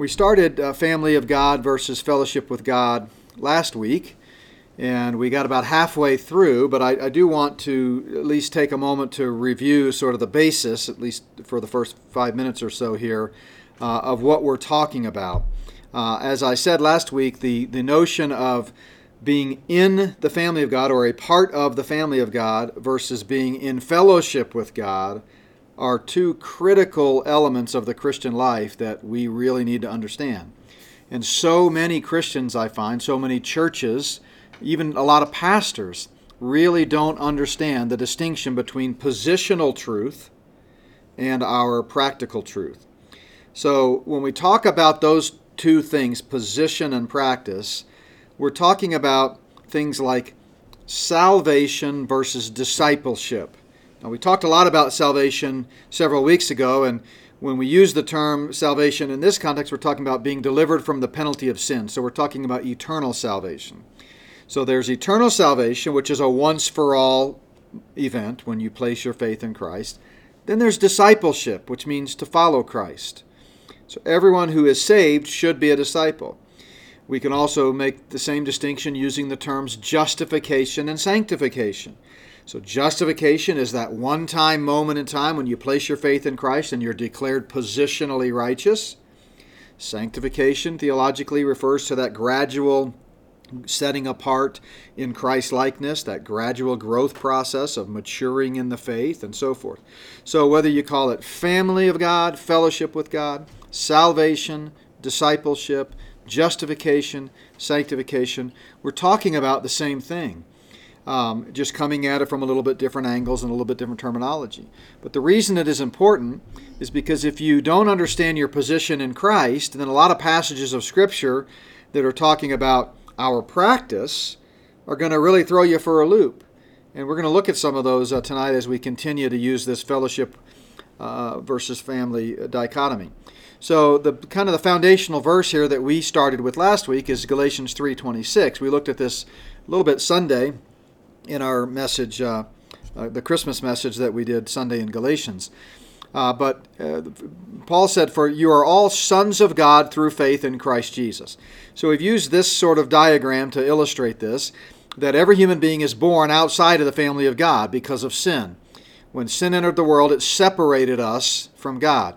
We started uh, Family of God versus Fellowship with God last week, and we got about halfway through, but I, I, do want to at least take a moment to review sort of the basis, at least for the first five minutes or so here, uh, of what we're talking about. Uh, as I said last week, the, the notion of being in the family of God or a part of the family of God versus being in fellowship with God are two critical elements of the Christian life that we really need to understand. And so many Christians, I find, so many churches, even a lot of pastors, really don't understand the distinction between positional truth and our practical truth. So when we talk about those two things, position and practice, we're talking about things like salvation versus discipleship. Now, we talked a lot about salvation several weeks ago, and when we use the term salvation in this context, we're talking about being delivered from the penalty of sin. So we're talking about eternal salvation. So there's eternal salvation, which is a once for all event when you place your faith in Christ. Then there's discipleship, which means to follow Christ. So everyone who is saved should be a disciple. We can also make the same distinction using the terms justification and sanctification. So, justification is that one time moment in time when you place your faith in Christ and you're declared positionally righteous. Sanctification theologically refers to that gradual setting apart in Christ likeness, that gradual growth process of maturing in the faith, and so forth. So, whether you call it family of God, fellowship with God, salvation, discipleship, justification, sanctification, we're talking about the same thing um, just coming at it from a little bit different angles and a little bit different terminology. But the reason it is important is because if you don't understand your position in Christ, then a lot of passages of Scripture that are talking about our practice are going to really throw you for a loop. And we're going to look at some of those uh, tonight as we continue to use this fellowship uh, versus family dichotomy. So the kind of the foundational verse here that we started with last week is Galatians 3:26. We looked at this a little bit Sunday in our message, uh, uh, the Christmas message that we did Sunday in Galatians. Uh, but uh, Paul said, For you are all sons of God through faith in Christ Jesus. So we've used this sort of diagram to illustrate this that every human being is born outside of the family of God because of sin. When sin entered the world, it separated us from God.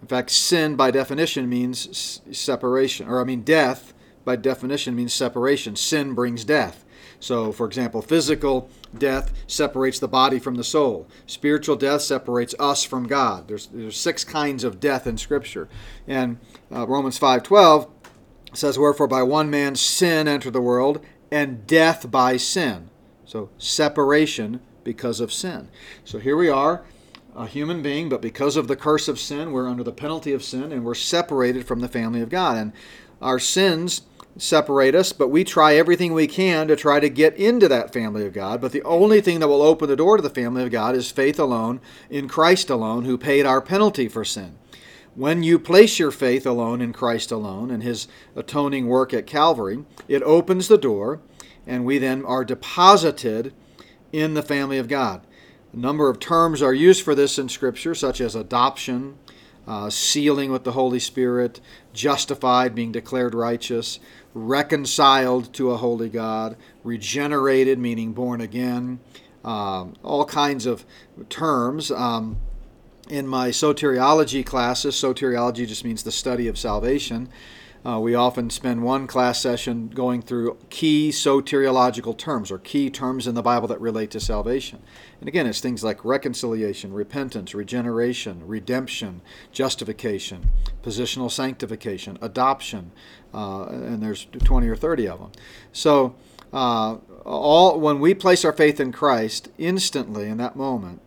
In fact, sin by definition means separation, or I mean, death by definition means separation. Sin brings death. So, for example, physical death separates the body from the soul. Spiritual death separates us from God. There's, there's six kinds of death in Scripture. And uh, Romans 5.12 says, Wherefore by one man sin entered the world, and death by sin. So, separation because of sin. So here we are, a human being, but because of the curse of sin, we're under the penalty of sin, and we're separated from the family of God. And our sins separate us, but we try everything we can to try to get into that family of God. But the only thing that will open the door to the family of God is faith alone in Christ alone, who paid our penalty for sin. When you place your faith alone in Christ alone and his atoning work at Calvary, it opens the door, and we then are deposited in the family of God. A number of terms are used for this in Scripture, such as adoption, uh, sealing with the Holy Spirit, justified, being declared righteous, reconciled to a holy God, regenerated, meaning born again, um, all kinds of terms. Um, in my soteriology classes, soteriology just means the study of salvation. Uh, we often spend one class session going through key soteriological terms or key terms in the Bible that relate to salvation. And again, it's things like reconciliation, repentance, regeneration, redemption, justification, positional sanctification, adoption, uh, and there's 20 or 30 of them. So, uh, all when we place our faith in Christ, instantly in that moment,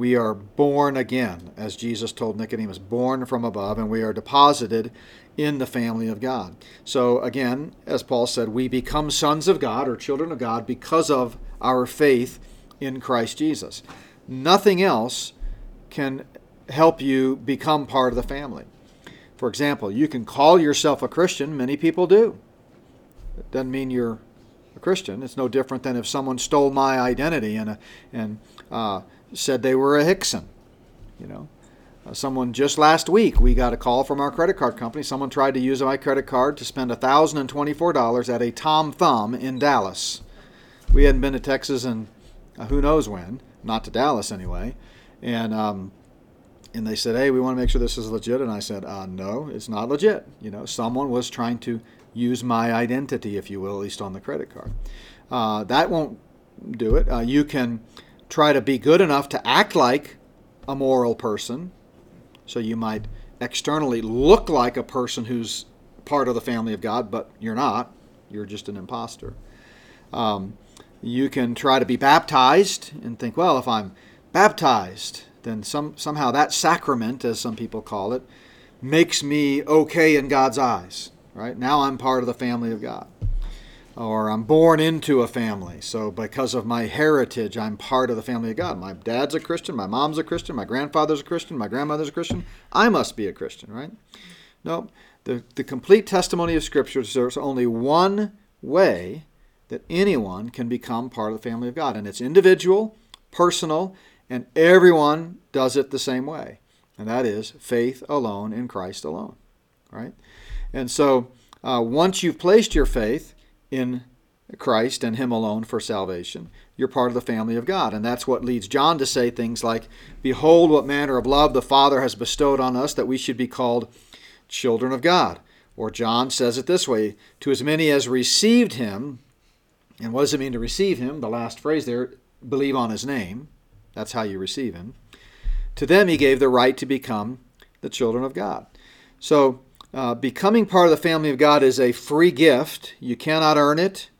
we are born again, as Jesus told Nicodemus, born from above, and we are deposited in the family of God. So, again, as Paul said, we become sons of God or children of God because of our faith in Christ Jesus. Nothing else can help you become part of the family. For example, you can call yourself a Christian, many people do. It doesn't mean you're a Christian. It's no different than if someone stole my identity and, uh, and uh, said they were a Hixson. You know, someone just last week, we got a call from our credit card company. Someone tried to use my credit card to spend $1,024 at a Tom Thumb in Dallas. We hadn't been to Texas in uh, who knows when, not to Dallas anyway. And um, and they said, "Hey, we want to make sure this is legit." And I said, uh, "No, it's not legit. You know, someone was trying to use my identity, if you will, at least on the credit card. Uh, that won't do it. Uh, you can try to be good enough to act like a moral person, so you might externally look like a person who's part of the family of God, but you're not. You're just an impostor. Um, you can try to be baptized and think, well, if I'm baptized, then some, somehow that sacrament, as some people call it, makes me okay in God's eyes. Right now, I'm part of the family of God, or I'm born into a family. So, because of my heritage, I'm part of the family of God. My dad's a Christian, my mom's a Christian, my grandfather's a Christian, my grandmother's a Christian. I must be a Christian, right? No, the, the complete testimony of Scripture is there's only one way that anyone can become part of the family of God, and it's individual, personal, and everyone does it the same way. And that is faith alone in Christ alone, right? And so uh, once you've placed your faith in Christ and Him alone for salvation, you're part of the family of God. And that's what leads John to say things like, Behold, what manner of love the Father has bestowed on us that we should be called children of God. Or John says it this way To as many as received Him, and what does it mean to receive him? The last phrase there, believe on his name. That's how you receive him. To them he gave the right to become the children of God. So, uh, becoming part of the family of God is a free gift. You cannot earn it.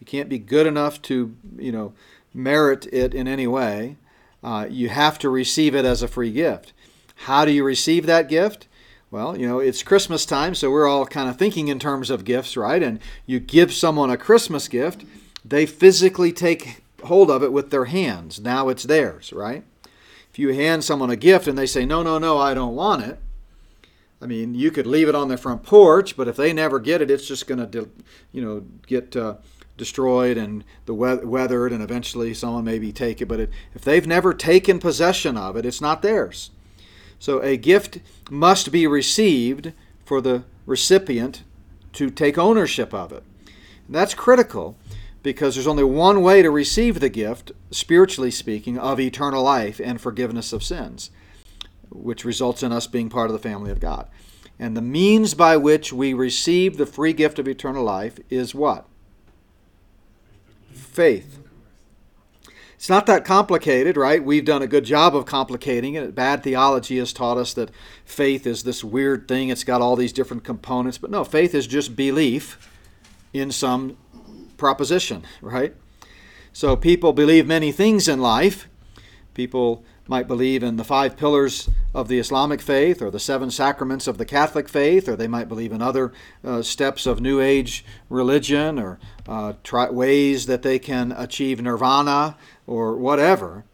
You can't be good enough to, you know, merit it in any way. Uh, you have to receive it as a free gift. How do you receive that gift? Well, you know, it's Christmas time, so we're all kind of thinking in terms of gifts, right? And you give someone a Christmas gift, they physically take hold of it with their hands. Now it's theirs, right? If you hand someone a gift and they say, no, no, no, I don't want it, I mean, you could leave it on their front porch, but if they never get it, it's just going to, you know, get uh, destroyed and the we- weathered, and eventually someone maybe take it. But it, if they've never taken possession of it, it's not theirs. So a gift must be received for the recipient to take ownership of it. And that's critical because there's only one way to receive the gift, spiritually speaking, of eternal life and forgiveness of sins, which results in us being part of the family of God. And the means by which we receive the free gift of eternal life is what? Faith. It's not that complicated, right? We've done a good job of complicating it. Bad theology has taught us that faith is this weird thing, it's got all these different components. But no, faith is just belief in some proposition, right? So people believe many things in life. People might believe in the five pillars of the Islamic faith or the seven sacraments of the Catholic faith, or they might believe in other uh, steps of New Age religion or uh, try, ways that they can achieve nirvana or whatever.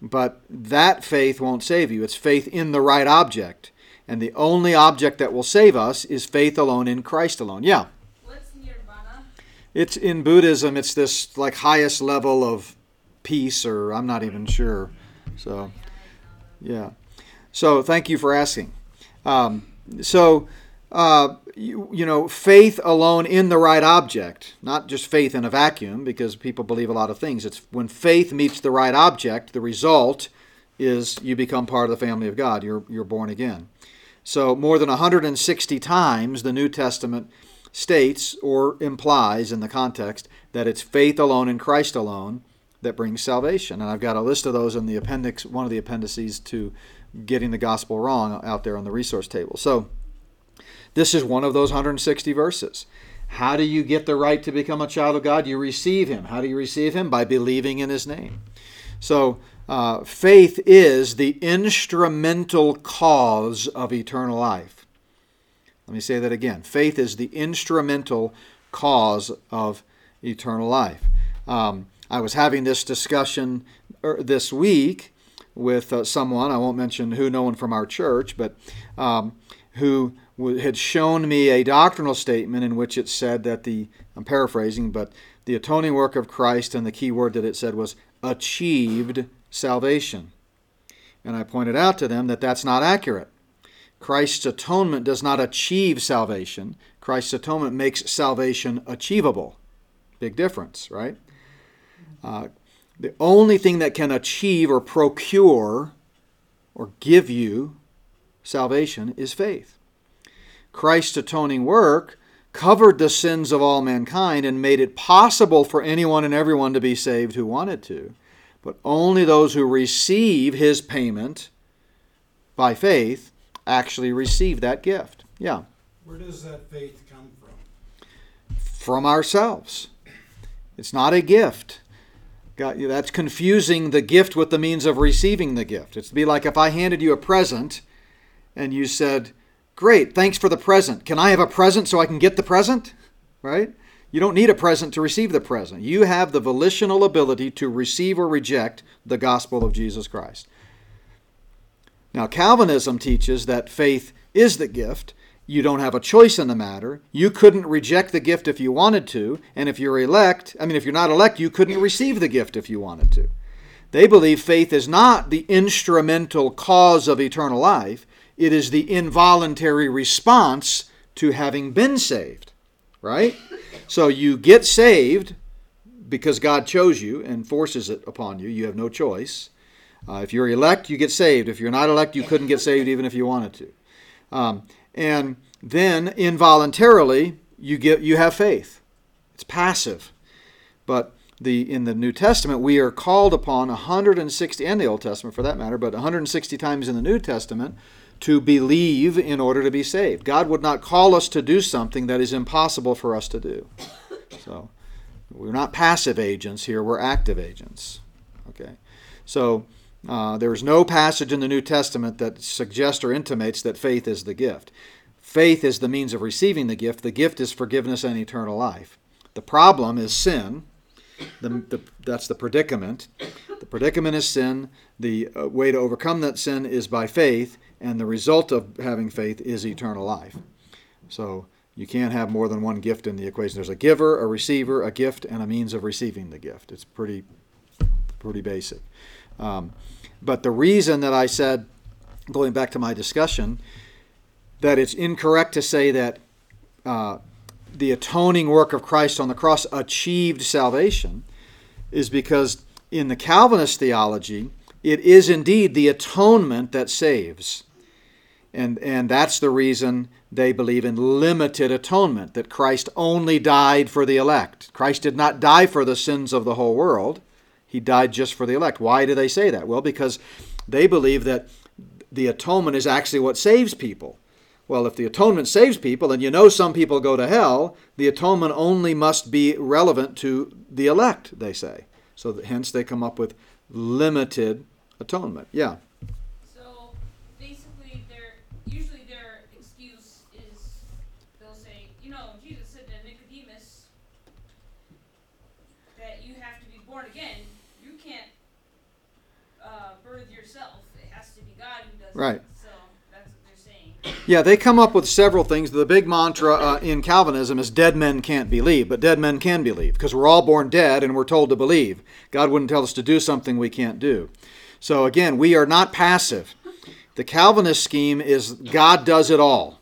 But that faith won't save you. It's faith in the right object. And the only object that will save us is faith alone in Christ alone. Yeah. What's nirvana? It's in Buddhism. It's this like highest level of peace, or I'm not even sure. So, yeah. So thank you for asking. Um, so, uh, you, you know, faith alone in the right object, not just faith in a vacuum, because people believe a lot of things. It's when faith meets the right object, the result is you become part of the family of God. You're you're born again. So more than 160 times the New Testament states or implies in the context that it's faith alone in Christ alone that brings salvation. And I've got a list of those in the appendix, one of the appendices to getting the gospel wrong out there on the resource table. So this is one of those 160 verses. How do you get the right to become a child of God? You receive Him. How do you receive Him? By believing in His name. So uh, faith is the instrumental cause of eternal life. Let me say that again. Faith is the instrumental cause of eternal life. Um, I was having this discussion er, this week with uh, someone, I won't mention who, no one from our church, but um, who had shown me a doctrinal statement in which it said that the, I'm paraphrasing, but the atoning work of Christ, and the key word that it said was achieved salvation. And I pointed out to them that that's not accurate. Christ's atonement does not achieve salvation. Christ's atonement makes salvation achievable. Big difference, right? Uh, the only thing that can achieve or procure or give you salvation is faith. Christ's atoning work covered the sins of all mankind and made it possible for anyone and everyone to be saved who wanted to. But only those who receive his payment by faith actually receive that gift. Yeah. Where does that faith come from? From ourselves. It's not a gift. God, that's confusing the gift with the means of receiving the gift. It's to be like if I handed you a present and you said, Great, thanks for the present. Can I have a present so I can get the present? Right? You don't need a present to receive the present. You have the volitional ability to receive or reject the gospel of Jesus Christ. Now, Calvinism teaches that faith is the gift. You don't have a choice in the matter. You couldn't reject the gift if you wanted to. And if you're elect, I mean, if you're not elect, you couldn't receive the gift if you wanted to. They believe faith is not the instrumental cause of eternal life, it is the involuntary response to having been saved, right? So you get saved because God chose you and forces it upon you. You have no choice. Uh, if you're elect, you get saved. If you're not elect, you couldn't get saved even if you wanted to. Um, and then involuntarily, you get you have faith. It's passive, but the in the New Testament we are called upon 160 and the Old Testament for that matter, but 160 times in the New Testament to believe in order to be saved. God would not call us to do something that is impossible for us to do. So we're not passive agents here, we're active agents. Okay. So uh, there is no passage in the New Testament that suggests or intimates that faith is the gift. Faith is the means of receiving the gift. The gift is forgiveness and eternal life. The problem is sin. The, the, that's the predicament. The predicament is sin. The uh, way to overcome that sin is by faith, and the result of having faith is eternal life. So you can't have more than one gift in the equation. There's a giver, a receiver, a gift, and a means of receiving the gift. It's pretty, pretty basic. Um, but the reason that I said, going back to my discussion, that it's incorrect to say that uh, the atoning work of Christ on the cross achieved salvation is because in the Calvinist theology, it is indeed the atonement that saves. And, and that's the reason they believe in limited atonement, that Christ only died for the elect. Christ did not die for the sins of the whole world, he died just for the elect. Why do they say that? Well, because they believe that the atonement is actually what saves people. Well, if the atonement saves people, and you know some people go to hell, the atonement only must be relevant to the elect, they say. So hence they come up with limited atonement. Yeah. So basically, their usually their excuse is they'll say, you know, Jesus said to Nicodemus that you have to be born again. You can't uh, birth yourself. It has to be God who does Right. So that's what they're saying. Yeah, they come up with several things. The big mantra uh, in Calvinism is dead men can't believe, but dead men can believe because we're all born dead and we're told to believe. God wouldn't tell us to do something we can't do. So again, we are not passive. The Calvinist scheme is God does it all.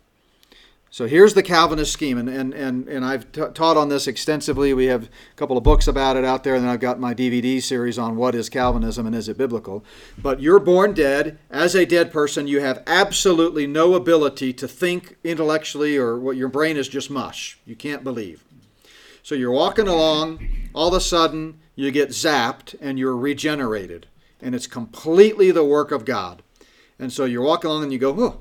So here's the Calvinist scheme, and, and, and, and I've t- taught on this extensively. We have a couple of books about it out there, and then I've got my DVD series on what is Calvinism and is it biblical. But you're born dead. As a dead person, you have absolutely no ability to think intellectually, or what your brain is just mush. You can't believe. So you're walking along, all of a sudden you get zapped and you're regenerated. And it's completely the work of God. And so you're walking along and you go, oh.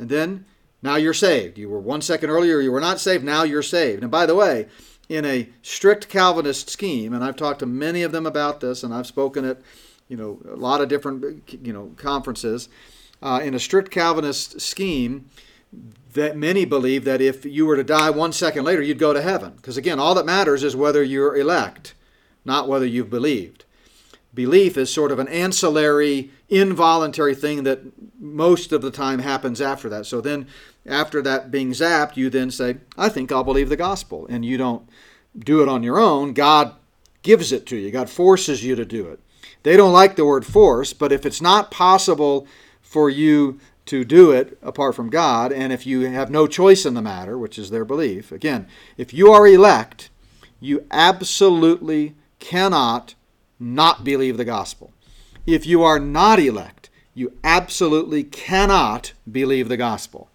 And then now you're saved. You were one second earlier, you were not saved, now you're saved. And by the way, in a strict Calvinist scheme, and I've talked to many of them about this, and I've spoken at you know a lot of different you know conferences. Uh, in a strict Calvinist scheme, that many believe that if you were to die one second later, you'd go to heaven. Because again, all that matters is whether you're elect, not whether you've believed. Belief is sort of an ancillary, involuntary thing that most of the time happens after that. So then, after that being zapped, you then say, I think I'll believe the gospel. And you don't do it on your own. God gives it to you, God forces you to do it. They don't like the word force, but if it's not possible for you to do it apart from God, and if you have no choice in the matter, which is their belief, again, if you are elect, you absolutely cannot not believe the gospel. If you are not elect, you absolutely cannot believe the gospel.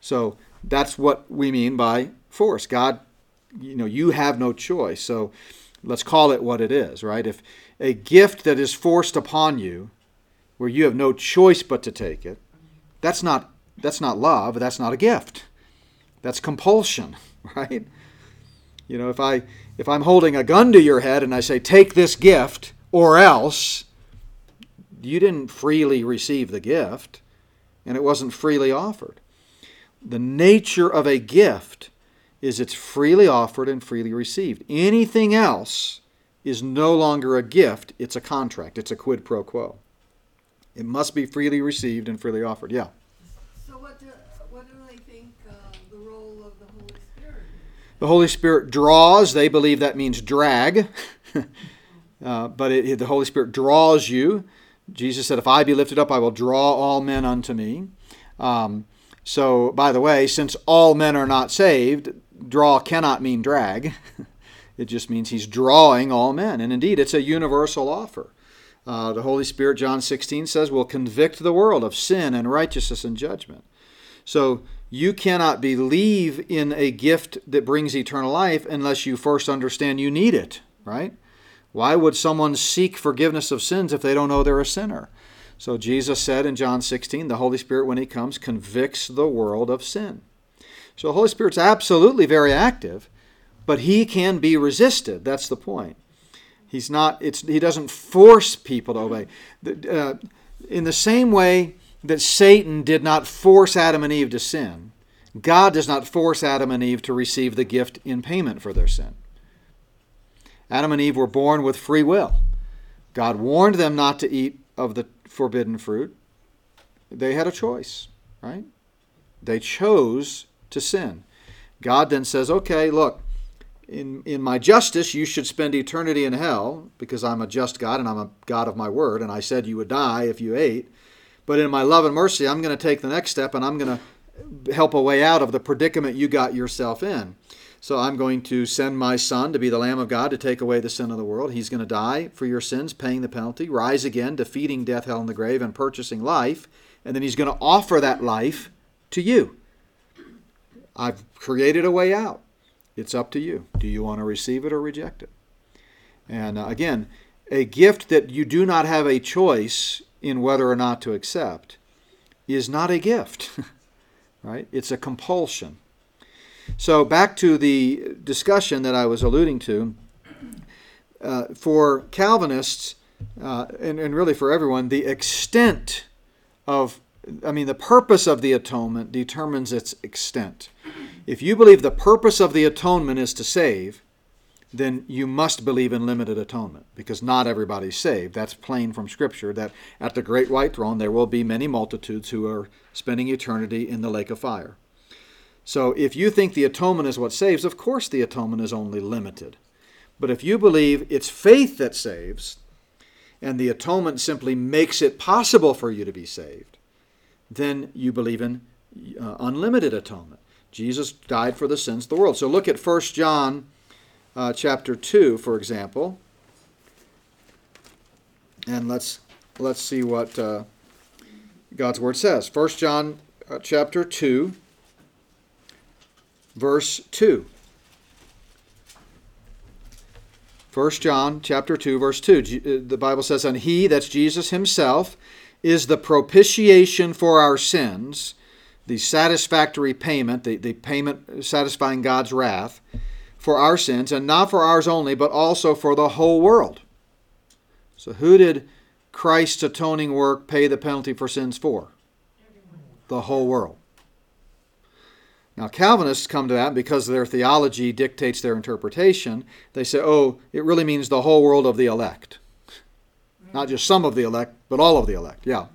So that's what we mean by force. God, you know, you have no choice. So let's call it what it is, right? If a gift that is forced upon you, where you have no choice but to take it, that's not that's not love, that's not a gift. That's compulsion, right? You know, if I if I'm holding a gun to your head and I say take this gift or else you didn't freely receive the gift and it wasn't freely offered. The nature of a gift is it's freely offered and freely received. Anything else is no longer a gift, it's a contract, it's a quid pro quo. It must be freely received and freely offered. Yeah. So what do, what do they think uh, the role of the Holy Spirit is? The Holy Spirit draws, they believe that means drag. uh, but it, the Holy Spirit draws you. Jesus said, If I be lifted up, I will draw all men unto me. Um, so, by the way, since all men are not saved, draw cannot mean drag. it just means he's drawing all men. And indeed, it's a universal offer. Uh, the Holy Spirit, John 16 says, will convict the world of sin and righteousness and judgment. So you cannot believe in a gift that brings eternal life unless you first understand you need it, right? Why would someone seek forgiveness of sins if they don't know they're a sinner? So Jesus said in John 16, the Holy Spirit, when he comes, convicts the world of sin. So the Holy Spirit's absolutely very active, but he can be resisted. That's the point. He's not. It's he doesn't force people to obey. Uh, in the same way that Satan did not force Adam and Eve to sin, God does not force Adam and Eve to receive the gift in payment for their sin. Adam and Eve were born with free will. God warned them not to eat of the forbidden fruit. They had a choice, right? They chose to sin. God then says, okay, look, in, in my justice, you should spend eternity in hell because I'm a just God and I'm a God of my word, and I said you would die if you ate. But in my love and mercy, I'm going to take the next step and I'm going to help a way out of the predicament you got yourself in. So I'm going to send my son to be the Lamb of God to take away the sin of the world. He's going to die for your sins, paying the penalty, rise again, defeating death, hell, and the grave, and purchasing life. And then he's going to offer that life to you. I've created a way out. It's up to you. Do you want to receive it or reject it? And uh, again, a gift that you do not have a choice in whether or not to accept is not a gift, right? It's a compulsion. So, back to the discussion that I was alluding to. Uh, for Calvinists, uh, and, and really for everyone, the extent of, I mean, the purpose of the atonement determines its extent. If you believe the purpose of the atonement is to save, then you must believe in limited atonement because not everybody's saved. That's plain from Scripture that at the great white throne there will be many multitudes who are spending eternity in the lake of fire. So if you think the atonement is what saves, of course the atonement is only limited. But if you believe it's faith that saves, and the atonement simply makes it possible for you to be saved, then you believe in uh, unlimited atonement. Jesus died for the sins of the world. So look at 1 John uh, chapter 2, for example. And let's, let's see what uh, God's Word says. 1 John uh, chapter 2, verse 2. 1 John chapter 2 verse 2 uh, the Bible says and he that's Jesus himself is the propitiation for our sins the satisfactory payment the, the payment satisfying God's wrath for our sins and not for ours only but also for the whole world so who did Christ's atoning work pay the penalty for sins for the whole world now, Calvinists come to that because their theology dictates their interpretation. They say, oh, it really means the whole world of the elect. Not just some of the elect, but all of the elect. Yeah.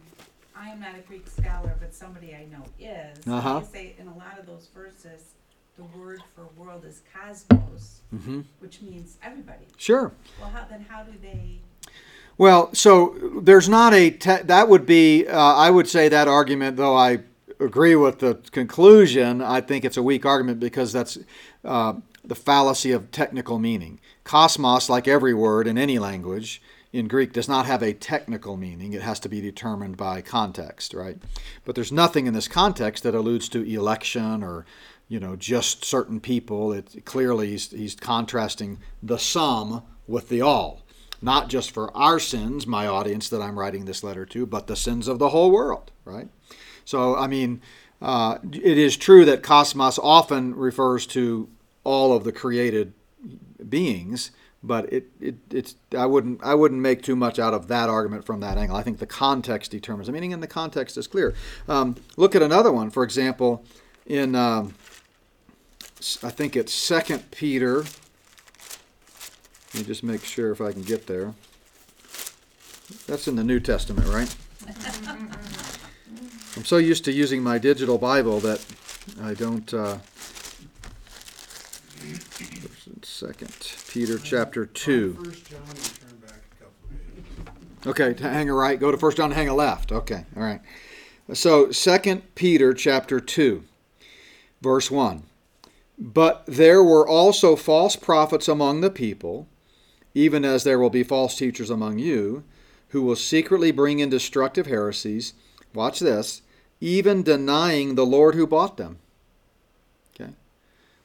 I am not a Greek scholar, but somebody I know is. Uh-huh. They say in a lot of those verses, the word for world is cosmos, Mm-hmm. which means everybody. Sure. Well, how, then how do they? Well, so there's not a te- that would be uh, I would say that argument though I agree with the conclusion. I think it's a weak argument because that's uh, the fallacy of technical meaning. Cosmos, like every word in any language in Greek, does not have a technical meaning. It has to be determined by context, right? But there's nothing in this context that alludes to election or you know just certain people. It clearly he's, he's contrasting the sum with the all not just for our sins, my audience that I'm writing this letter to, but the sins of the whole world, right? So, I mean, uh, it is true that cosmos often refers to all of the created beings, but it, it it's I wouldn't I wouldn't make too much out of that argument from that angle. I think the context determines the meaning, and the context is clear. Um, look at another one, for example, in um, I think it's Second Peter. Let me just make sure if I can get there. That's in the New Testament, right? I'm so used to using my digital Bible that I don't. Uh, second Peter chapter two. First John, you turn back a couple pages. Okay, to hang a right. Go to First John, hang a left. Okay, all right. So Second Peter chapter two, verse one. But there were also false prophets among the people, even as there will be false teachers among you, who will secretly bring in destructive heresies. Watch this, even denying the Lord who bought them. Okay,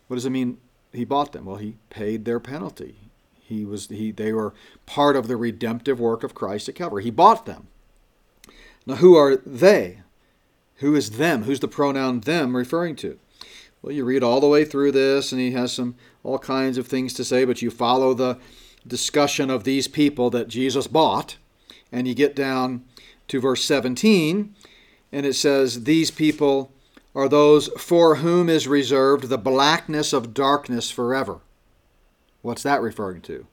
what does it mean? He bought them. Well, he paid their penalty. He was he. They were part of the redemptive work of Christ at Calvary. He bought them. Now, who are they? Who is them? Who's the pronoun them referring to? Well, you read all the way through this, and he has some all kinds of things to say, but you follow the discussion of these people that Jesus bought, and you get down to verse 17, and it says, These people are those for whom is reserved the blackness of darkness forever. What's that referring to?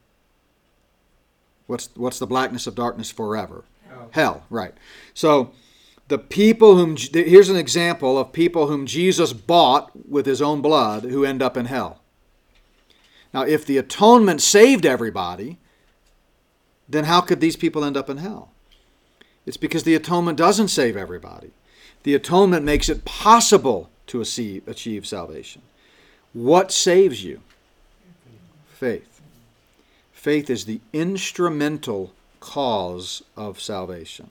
What's, what's the blackness of darkness forever? Hell. Hell, right. So the people whom, here's an example of people whom Jesus bought with his own blood who end up in hell. Now, if the atonement saved everybody, then how could these people end up in hell? It's because the atonement doesn't save everybody. The atonement makes it possible to achieve, salvation. What saves you? Faith. Faith is the instrumental cause of salvation.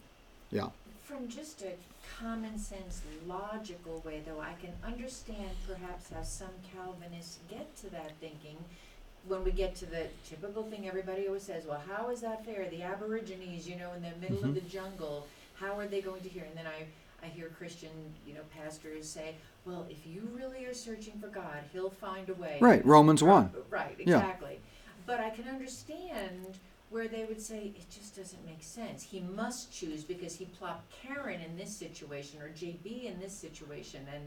Yeah. From just a common sense, logical way, though, I can understand perhaps how some Calvinists get to that thinking when we get to the typical thing everybody always says, well, how is that fair? The Aborigines, you know, in the middle of mm-hmm. the jungle, how are they going to hear? And then I, I hear Christian, you know, pastors say, well, if you really are searching for God, He'll find a way. Right, Romans 1. Right, Yeah. exactly. But I can understand where they would say it just doesn't make sense. He must choose because he plopped Karen in this situation or JB in this situation. And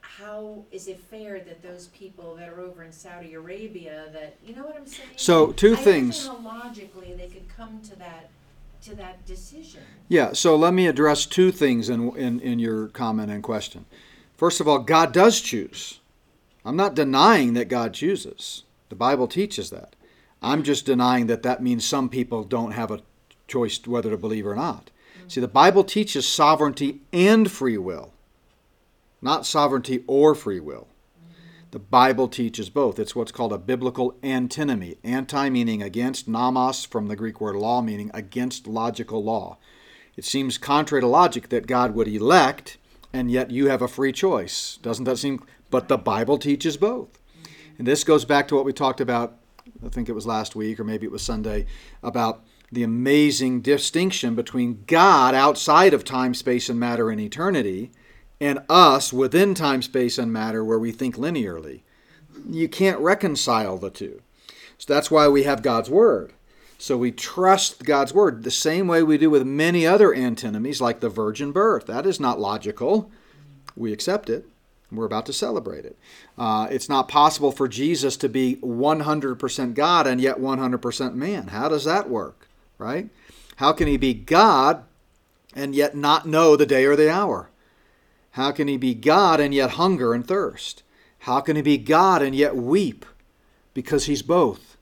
how is it fair that those people that are over in Saudi Arabia that you know what I'm saying? So, two I things. Understand how logically they could come to that to that decision. Yeah, so let me address two things in, in, in your comment and question. First of all, God does choose. I'm not denying that God chooses. The Bible teaches that. I'm just denying that that means some people don't have a choice whether to believe or not. See, the Bible teaches sovereignty and free will, not sovereignty or free will. The Bible teaches both. It's what's called a biblical antinomy. Anti meaning against, nomos from the Greek word law meaning against logical law. It seems contrary to logic that God would elect and yet you have a free choice. Doesn't that seem? But the Bible teaches both. And this goes back to what we talked about, I think it was last week or maybe it was Sunday, about the amazing distinction between God outside of time, space, and matter in eternity and us within time, space, and matter where we think linearly. You can't reconcile the two. So that's why we have God's Word. So we trust God's Word the same way we do with many other antinomies, like the virgin birth. That is not logical. We accept it. We're about to celebrate it. Uh, it's not possible for Jesus to be 100% God and yet 100% man. How does that work, right? How can he be God and yet not know the day or the hour? How can he be God and yet hunger and thirst? How can he be God and yet weep? Because he's both.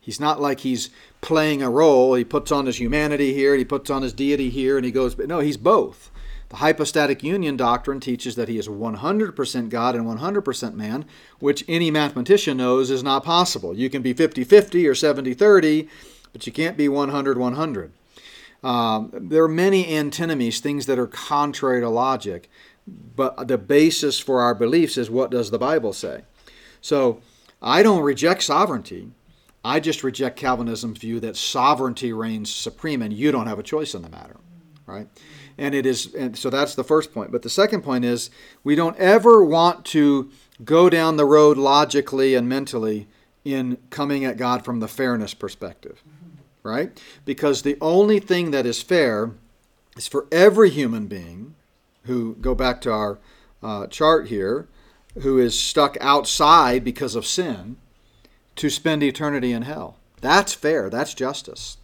He's not like he's playing a role. He puts on his humanity here, and he puts on his deity here, and he goes, but no, he's both. The hypostatic union doctrine teaches that he is 100% God and 100% man, which any mathematician knows is not possible. You can be 50 50 or 70 30, but you can't be 100 100. Um, there are many antinomies, things that are contrary to logic, but the basis for our beliefs is what does the Bible say? So I don't reject sovereignty. I just reject Calvinism's view that sovereignty reigns supreme and you don't have a choice in the matter, right? And it is, and so that's the first point. But the second point is we don't ever want to go down the road logically and mentally in coming at God from the fairness perspective, right? Because the only thing that is fair is for every human being who, go back to our uh, chart here, who is stuck outside because of sin to spend eternity in hell. That's fair. That's justice.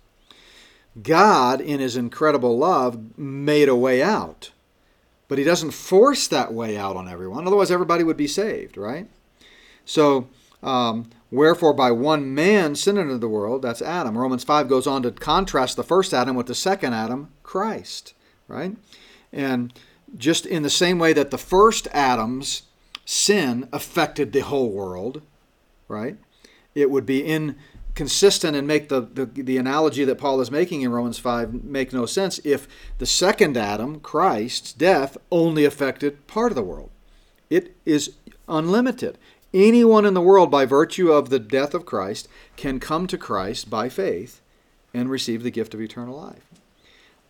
God, in his incredible love, made a way out. But he doesn't force that way out on everyone. Otherwise, everybody would be saved, right? So, um, wherefore by one man sin entered the world, that's Adam. Romans 5 goes on to contrast the first Adam with the second Adam, Christ, right? And just in the same way that the first Adam's sin affected the whole world, right? It would be inconsistent and make the, the, the analogy that Paul is making in Romans 5 make no sense if the second Adam, Christ's death, only affected part of the world. It is unlimited. Anyone in the world, by virtue of the death of Christ, can come to Christ by faith and receive the gift of eternal life.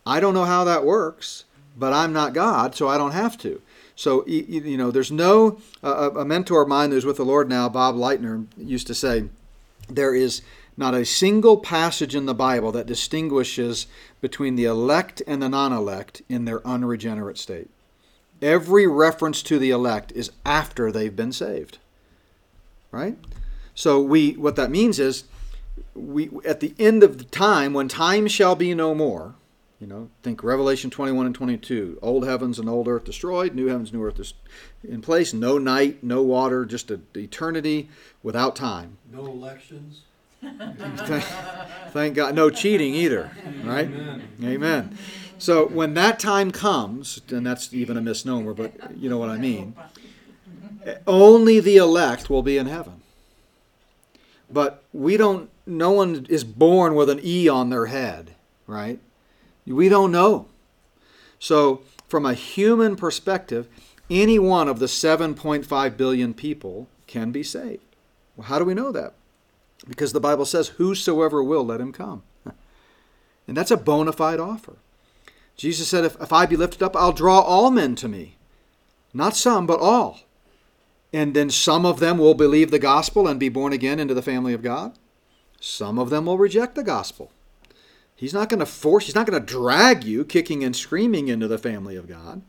I don't know how that works, but I'm not God, so I don't have to. So, you know, there's no, a mentor of mine who's with the Lord now, Bob Lightner, used to say, there is not a single passage in the Bible that distinguishes between the elect and the non elect in their unregenerate state. Every reference to the elect is after they've been saved. Right? So we what that means is we at the end of the time when time shall be no more, you know, think Revelation 21 and 22. Old heavens and old earth destroyed, new heavens, new earth is in place. No night, no water, just an eternity without time. No elections. thank, thank God. No cheating either, right? Amen. Amen. So when that time comes, and that's even a misnomer, but you know what I mean, only the elect will be in heaven. But we don't, no one is born with an E on their head, right? We don't know. So, from a human perspective, any one of the 7.5 billion people can be saved. Well, how do we know that? Because the Bible says, Whosoever will, let him come. And that's a bona fide offer. Jesus said, if, if I be lifted up, I'll draw all men to me. Not some, but all. And then some of them will believe the gospel and be born again into the family of God. Some of them will reject the gospel. He's not going to force, he's not going to drag you kicking and screaming into the family of God.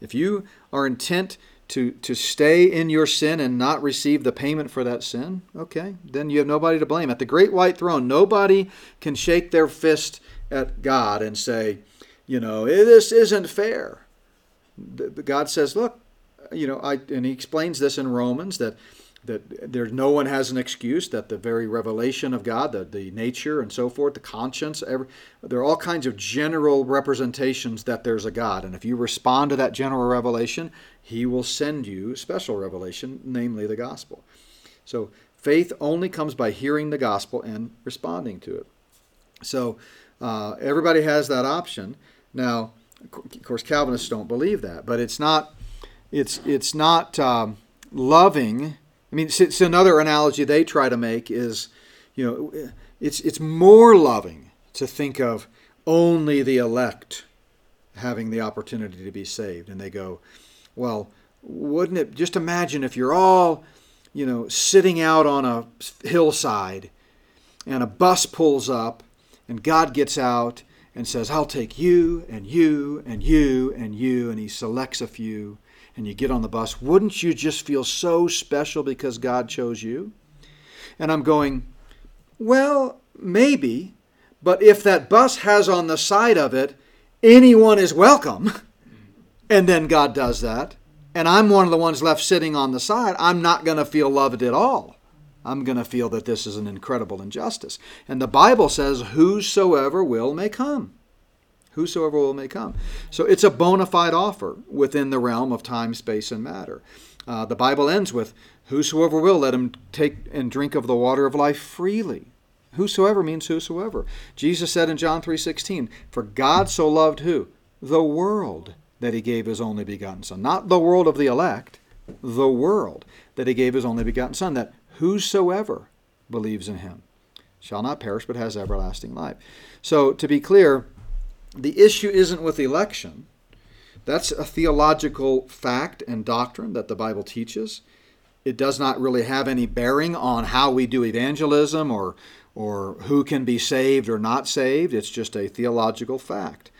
If you are intent to, to stay in your sin and not receive the payment for that sin, okay, then you have nobody to blame. At the great white throne, nobody can shake their fist at God and say, you know, "Eh, this isn't fair. God says, look, you know, I, and he explains this in Romans that that there no one has an excuse that the very revelation of god the, the nature and so forth the conscience every, there are all kinds of general representations that there's a god. And if you respond to that general revelation he will send you special revelation namely the gospel. So faith only comes by hearing the gospel and responding to it. So uh, everybody has that option. Now of course calvinists don't believe that but it's not it's it's not um, loving mean, it's, it's another analogy they try to make is, you know, it's it's more loving to think of only the elect having the opportunity to be saved, and they go, well, wouldn't it just imagine if you're all, you know, sitting out on a hillside, and a bus pulls up, and God gets out and says, I'll take you and you and you and you, and He selects a few and you get on the bus, wouldn't you just feel so special because God chose you? And I'm going, well, maybe, but if that bus has on the side of it, anyone is welcome, and then God does that, and I'm one of the ones left sitting on the side, I'm not going to feel loved at all. I'm going to feel that this is an incredible injustice. And the Bible says, Whosoever will may come. Whosoever will may come. So it's a bona fide offer within the realm of time, space, and matter. Uh, the Bible ends with, Whosoever will, let him take and drink of the water of life freely. Whosoever means whosoever. Jesus said in John 3:16, "For God so loved who? The world that he gave his only begotten son." Not the world of the elect, the world that he gave his only begotten son that whosoever believes in him shall not perish but has everlasting life. So to be clear, the issue isn't with election. That's a theological fact and doctrine that the Bible teaches. It does not really have any bearing on how we do evangelism or or who can be saved or not saved. It's just a theological fact.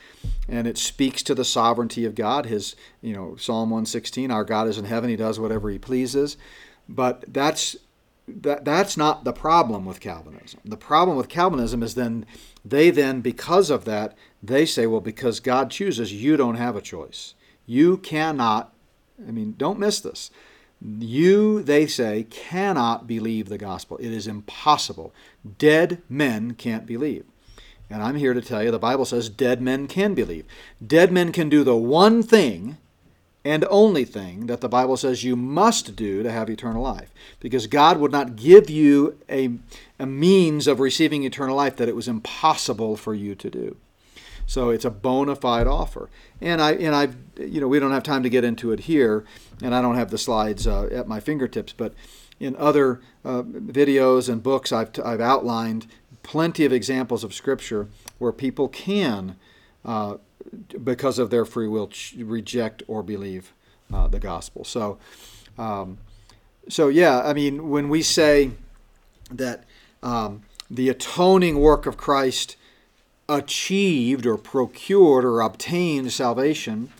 And it speaks to the sovereignty of God. His, you know, Psalm 116, our God is in heaven, he does whatever he pleases. But that's that, that's not the problem with Calvinism. The problem with Calvinism is then they then, because of that, they say, well, because God chooses, you don't have a choice. You cannot, I mean, don't miss this. You, they say, cannot believe the gospel. It is impossible. Dead men can't believe. And I'm here to tell you the Bible says dead men can believe. Dead men can do the one thing and only thing that the Bible says you must do to have eternal life. Because God would not give you a, a means of receiving eternal life that it was impossible for you to do. So it's a bona fide offer. And I and I you know we don't have time to get into it here, and I don't have the slides uh, at my fingertips, but in other uh, videos and books I've, t- I've outlined plenty of examples of Scripture where people can, uh, because of their free will, ch- reject or believe uh, the gospel. So, um, so yeah, I mean, when we say that um, the atoning work of Christ achieved or procured or obtained salvation,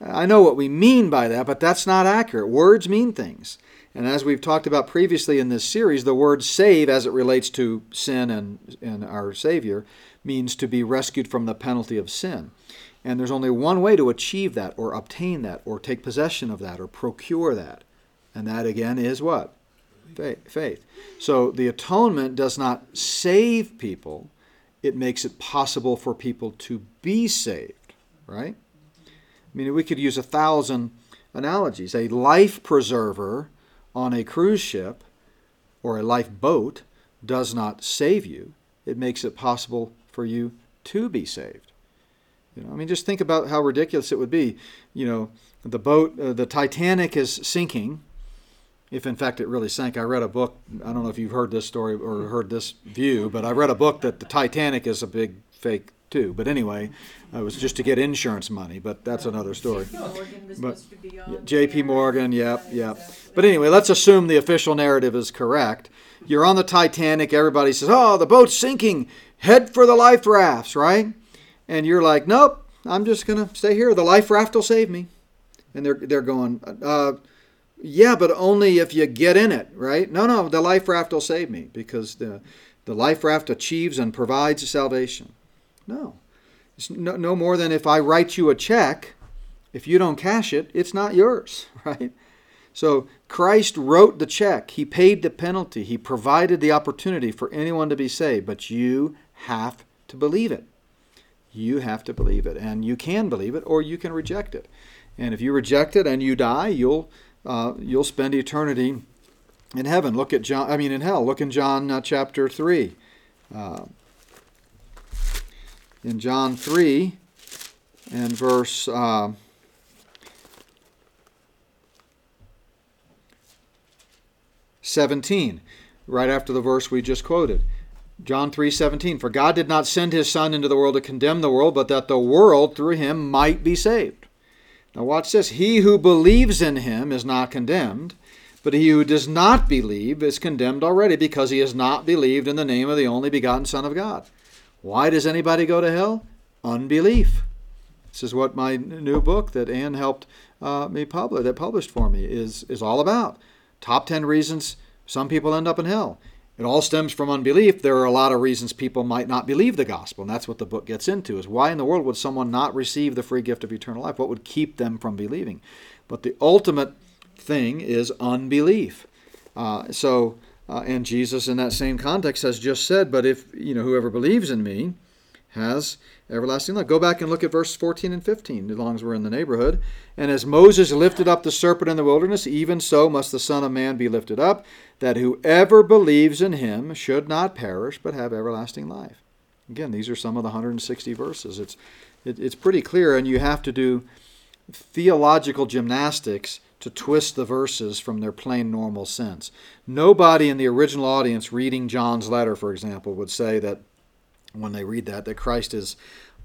I know what we mean by that, but that's not accurate. Words mean things. And as we've talked about previously in this series, the word save, as it relates to sin and, and our Savior, means to be rescued from the penalty of sin. And there's only one way to achieve that, or obtain that, or take possession of that, or procure that. And that again is what? Faith. So the atonement does not save people, it makes it possible for people to be saved, right? I mean, we could use a thousand analogies. A life preserver on a cruise ship or a lifeboat does not save you. It makes it possible for you to be saved. You know, I mean, just think about how ridiculous it would be. You know, the boat, uh, the Titanic is sinking. If in fact it really sank, I read a book. I don't know if you've heard this story or heard this view, but I read a book that the Titanic is a big fake too. But anyway, it was just to get insurance money, but that's another story. But- supposed to be on J.P. Morgan, yep, yep. But anyway, let's assume the official narrative is correct. You're on the Titanic, everybody says, Oh, the boat's sinking, head for the life rafts, right? And you're like, Nope, I'm just going to stay here. The life raft will save me. And they're, they're going, uh, Yeah, but only if you get in it, right? No, no, the life raft will save me because the, the life raft achieves and provides salvation. No. It's no, no more than if I write you a check, if you don't cash it, it's not yours, right? So Christ wrote the check. He paid the penalty. He provided the opportunity for anyone to be saved, but you have to believe it. You have to believe it, and you can believe it, or you can reject it. And if you reject it and you die, you'll uh, you'll spend eternity in heaven. Look at John. I mean, in hell. Look in John uh, chapter three. Uh, in John three, and verse. Uh, Seventeen, right after the verse we just quoted. John 3:17 For God did not send his son into the world to condemn the world but that the world through him might be saved. Now watch this he who believes in him is not condemned but he who does not believe is condemned already because he has not believed in the name of the only begotten son of God. Why does anybody go to hell? Unbelief. This is what my new book that Ann helped uh, me publish that published for me is is all about. Top 10 reasons some people end up in hell. It all stems from unbelief. There are a lot of reasons people might not believe the gospel, and that's what the book gets into is why in the world would someone not receive the free gift of eternal life? What would keep them from believing? But the ultimate thing is unbelief. Uh, so Uh, and Jesus, in that same context, has just said, But if, you know, whoever believes in me has everlasting life. Go back and look at verses 14 and 15, as long as we're in the neighborhood. And as Moses lifted up the serpent in the wilderness, even so must the Son of Man be lifted up, that whoever believes in him should not perish, but have everlasting life. Again, these are some of the 160 verses. It's, it, it's pretty clear, and you have to do theological gymnastics to twist the verses from their plain normal sense. Nobody in the original audience reading John's letter, for example, would say that when they read that, that Christ is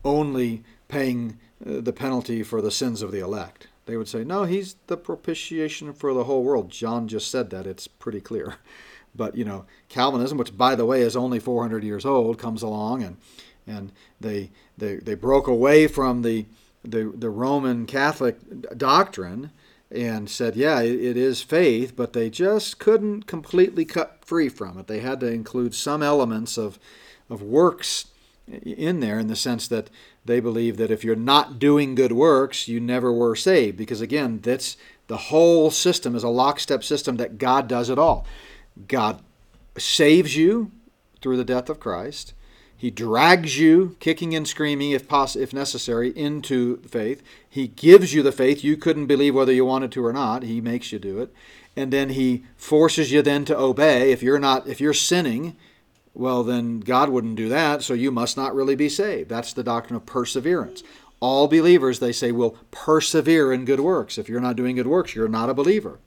only paying uh, the penalty for the sins of the elect. They would say, no, he's the propitiation for the whole world. John just said that. It's pretty clear. But, you know, Calvinism, which, by the way, is only 400 years old, comes along and, and they, they, they broke away from the, the, the Roman Catholic doctrine and said, yeah, it, is faith, but they just couldn't completely cut free from it. They had to include some elements of, of works in there in the sense that they believe that if you're not doing good works, you never were saved. Because again, that's the whole system is a lockstep system that God does it all. God saves you through the death of Christ. He drags you, kicking and screaming, if poss- if necessary, into faith. He gives you the faith you couldn't believe whether you wanted to or not. He makes you do it, and then he forces you then to obey. If you're not, if you're sinning, well, then God wouldn't do that, so you must not really be saved. That's the doctrine of perseverance. All believers, they say, will persevere in good works. If you're not doing good works, you're not a believer.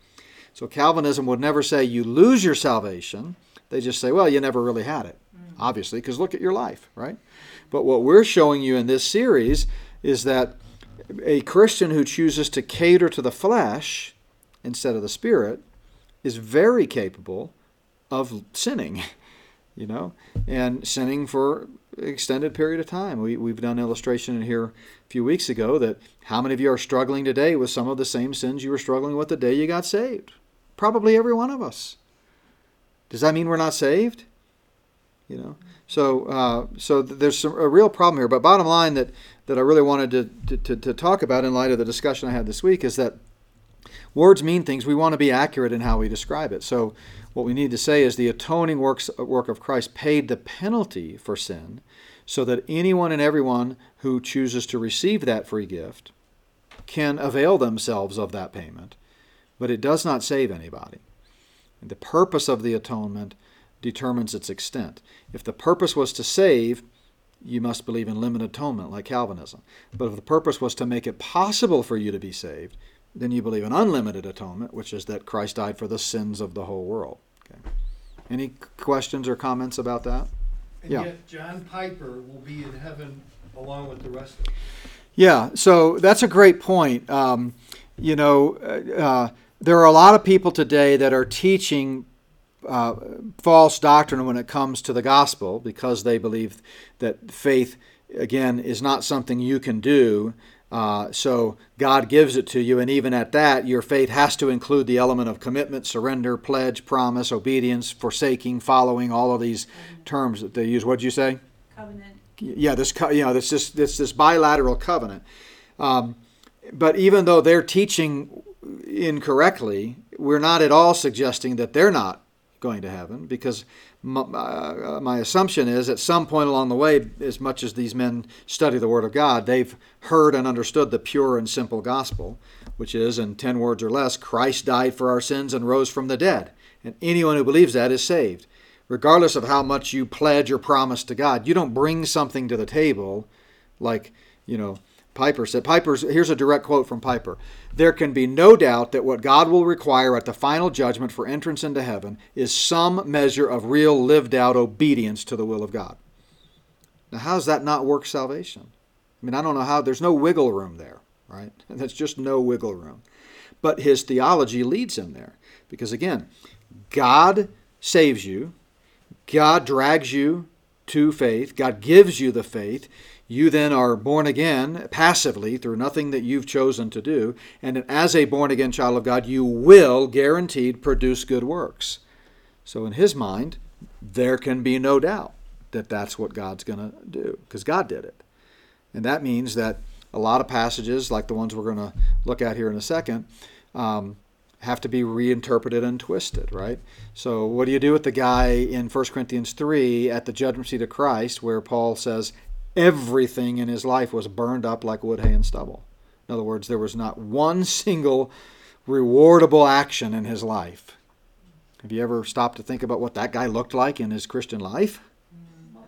So Calvinism would never say you lose your salvation. They just say, well, you never really had it, mm. obviously, because look at your life, right? But what we're showing you in this series is that a Christian who chooses to cater to the flesh instead of the spirit is very capable of sinning, you know, and sinning for extended period of time. We, we've done illustration in here a few weeks ago that how many of you are struggling today with some of the same sins you were struggling with the day you got saved? Probably every one of us. Does that mean we're not saved? You know, so uh, so there's some, a real problem here. But bottom line that that I really wanted to, to, to talk about in light of the discussion I had this week is that words mean things. We want to be accurate in how we describe it. So what we need to say is the atoning works work of Christ paid the penalty for sin, so that anyone and everyone who chooses to receive that free gift can avail themselves of that payment. But it does not save anybody. The purpose of the atonement determines its extent. If the purpose was to save, you must believe in limited atonement, like Calvinism. But if the purpose was to make it possible for you to be saved, then you believe in unlimited atonement, which is that Christ died for the sins of the whole world. Okay. Any questions or comments about that? And Yeah. yet John Piper will be in heaven along with the rest of us. Yeah, so that's a great point. Um, you know, uh, uh, there are a lot of people today that are teaching uh, false doctrine when it comes to the gospel because they believe that faith, again, is not something you can do. Uh, so God gives it to you, and even at that, your faith has to include the element of commitment, surrender, pledge, promise, obedience, forsaking, following, all of these terms that they use. What'd you say? Covenant. yeah, this you know this this this, this bilateral covenant. Um, but even though they're teaching incorrectly, we're not at all suggesting that they're not going to heaven because my, uh, my assumption is at some point along the way, as much as these men study the Word of God, they've heard and understood the pure and simple gospel, which is, in 10 words or less, Christ died for our sins and rose from the dead. And anyone who believes that is saved regardless of how much you pledge or promise to God. You don't bring something to the table like, you know, Piper said. Piper's here's a direct quote from Piper. There can be no doubt that what God will require at the final judgment for entrance into heaven is some measure of real lived out obedience to the will of God. Now, how does that not work salvation? I mean, I don't know how there's no wiggle room there, right? There's just no wiggle room. But his theology leads him there. Because again, God saves you, God drags you to faith. God gives you the faith. You then are born again passively through nothing that you've chosen to do. And as a born again child of God, you will guaranteed produce good works. So, in his mind, there can be no doubt that that's what God's going to do because God did it. And that means that a lot of passages, like the ones we're going to look at here in a second, um, have to be reinterpreted and twisted, right? So, what do you do with the guy in 1 Corinthians 3 at the judgment seat of Christ where Paul says everything in his life was burned up like wood, hay, and stubble? In other words, there was not one single rewardable action in his life. Have you ever stopped to think about what that guy looked like in his Christian life?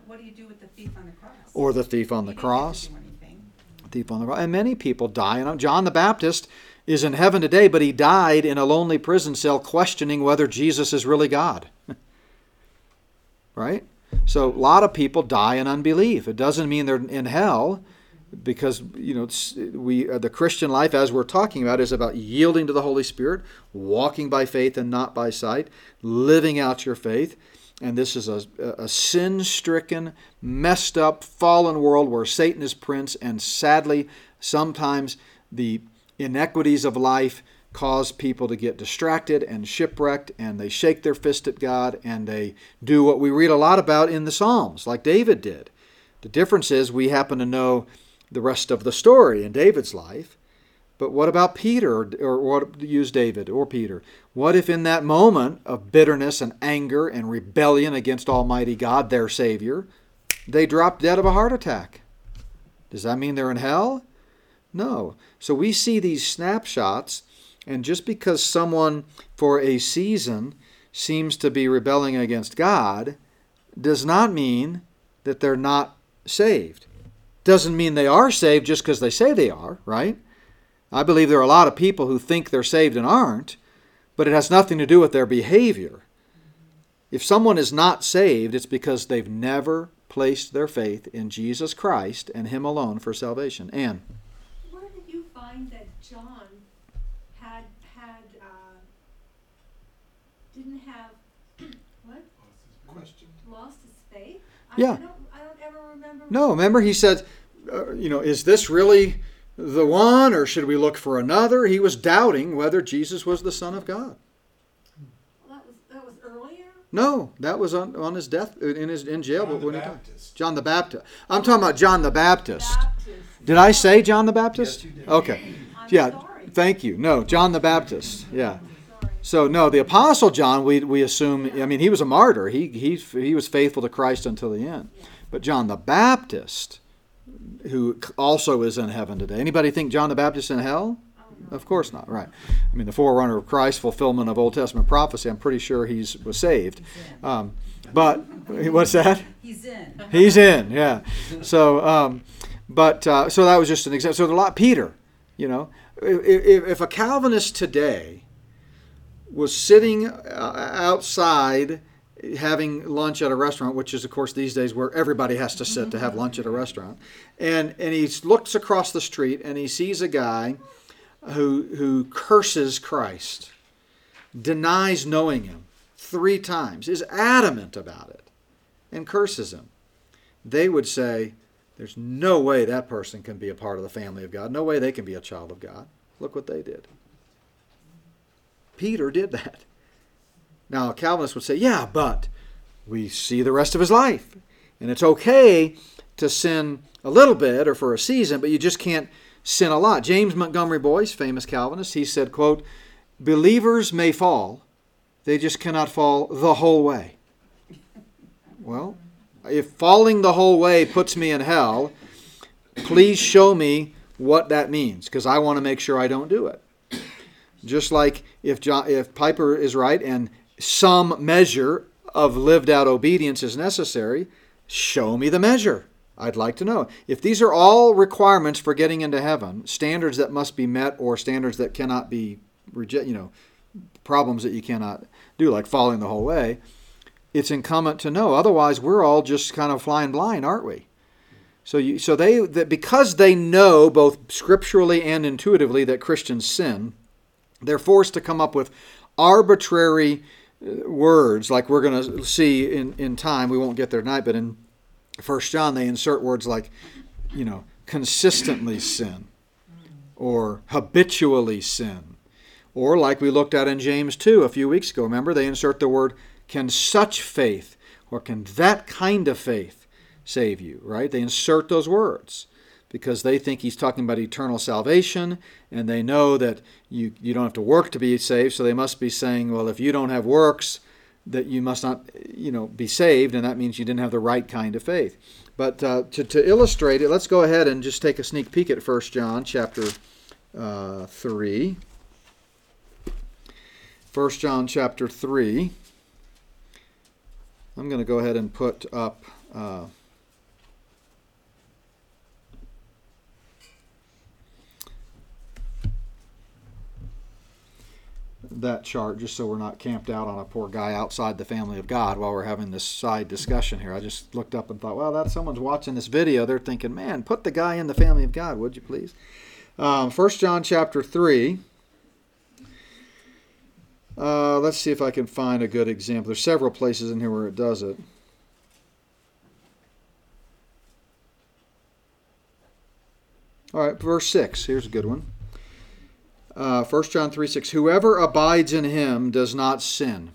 What, do you do with the thief on the cross? Or the thief on the didn't get to cross? thief on the cross. And many people die. And John the Baptist is in heaven today, but he died in a lonely prison cell questioning whether Jesus is really God. right? So a lot of people die in unbelief. It doesn't mean they're in hell because you know we uh, the Christian life as we're talking about is about yielding to the Holy Spirit, walking by faith and not by sight, living out your faith. And this is a, a sin stricken, messed up, fallen world where Satan is prince, and sadly, sometimes the inequities of life cause people to get distracted and shipwrecked, and they shake their fist at God, and they do what we read a lot about in the Psalms, like David did. The difference is we happen to know the rest of the story in David's life. But what about Peter, or, what use David or Peter? What if in that moment of bitterness and anger and rebellion against Almighty God, their Savior, they drop dead of a heart attack? Does that mean they're in hell? No. So we see these snapshots, and just because someone for a season seems to be rebelling against God does not mean that they're not saved. Doesn't mean they are saved just because they say they are, right? I believe there are a lot of people who think they're saved and aren't, but it has nothing to do with their behavior. If someone is not saved, it's because they've never placed their faith in Jesus Christ and Him alone for salvation. Anne. Where did you find that John had, had, uh, didn't have, what, Question. lost his faith? I- Yeah. I don't, I don't ever remember. No, remember he said, uh, you know, is this really the one or should we look for another? He was doubting whether Jesus was the Son of God. Well, That was, that was earlier? No, that was on, on his death in his in jail. John but the when he died. Baptist. John the Baptist. I'm talking about John the Baptist. Baptist. Did I say John the Baptist? Yes, you did. Okay. I'm Yeah. sorry. Thank you. No, John the Baptist. Yeah. So no, the apostle John, we we assume. I mean, he was a martyr. He he he was faithful to Christ until the end. But John the Baptist, who also is in heaven today. Anybody think John the Baptist is in hell? Of course not. Right. I mean, the forerunner of Christ, fulfillment of Old Testament prophecy. I'm pretty sure he's was saved. Um, but what's that? He's in. He's in, yeah. So, um, but uh, so that was just an example. So a lot, Peter, you know, if, if a Calvinist today was sitting uh, outside having lunch at a restaurant, which is of course these days where everybody has to sit to have lunch at a restaurant, and and he looks across the street and he sees a guy who who curses Christ, denies knowing him three times, is adamant about it and curses him, they would say, There's no way that person can be a part of the family of God. No way they can be a child of God. Look what they did. Peter did that. Now, a Calvinist would say, Yeah, but we see the rest of his life. And it's okay to sin a little bit or for a season, but you just can't sin a lot. James Montgomery Boice, famous Calvinist, he said, quote, Believers may fall, they just cannot fall the whole way. Well, if falling the whole way puts me in hell, please show me what that means because I want to make sure I don't do it. Just like if John, if Piper is right and some measure of lived out obedience is necessary, show me the measure. I'd like to know. If these are all requirements for getting into heaven, standards that must be met or standards that cannot be reject, you know, problems that you cannot do like falling the whole way, it's incumbent to know. Otherwise, we're all just kind of flying blind, aren't we? So, you, so they that because they know both scripturally and intuitively that Christians sin, they're forced to come up with arbitrary uh, words, like we're going to see in, in time. We won't get there tonight, but in First John, they insert words like, you know, consistently sin, or habitually sin, or like we looked at in James 2 a few weeks ago. Remember, they insert the word can such faith or can that kind of faith save you, right? They insert those words because they think he's talking about eternal salvation and they know that you, you don't have to work to be saved, so they must be saying, well, if you don't have works, that you must not, you know, be saved, and that means you didn't have the right kind of faith. But uh, to, to illustrate it, let's go ahead and just take a sneak peek at 1 John chapter uh, 3. 1 John chapter 3. I'm going to go ahead and put up. Uh, that chart just so we're not camped out on a poor guy outside the family of God while we're having this side discussion here. I just looked up and thought, well, that someone's watching this video. They're thinking, man, put the guy in the family of God, would you please? Um, 1 John chapter 3. Uh, let's see if I can find a good example. There's several places in here where it does it. All right, verse 6. Here's a good one. Uh, 1 John 3 6. Whoever abides in him does not sin.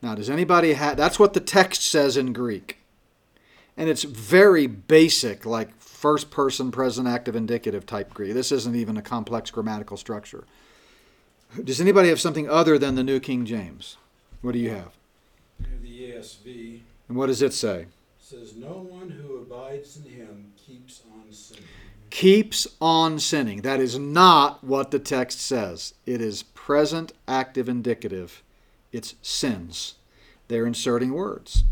Now, does anybody have. That's what the text says in Greek. And it's very basic, like first person present active indicative type Greek. This isn't even a complex grammatical structure. Does anybody have something other than the New King James? What do you have? The ESV And what does it say? says, No one who abides in him keeps on sinning. Keeps on sinning. That is not what the text says. It is present active indicative. It's sins. They're inserting words.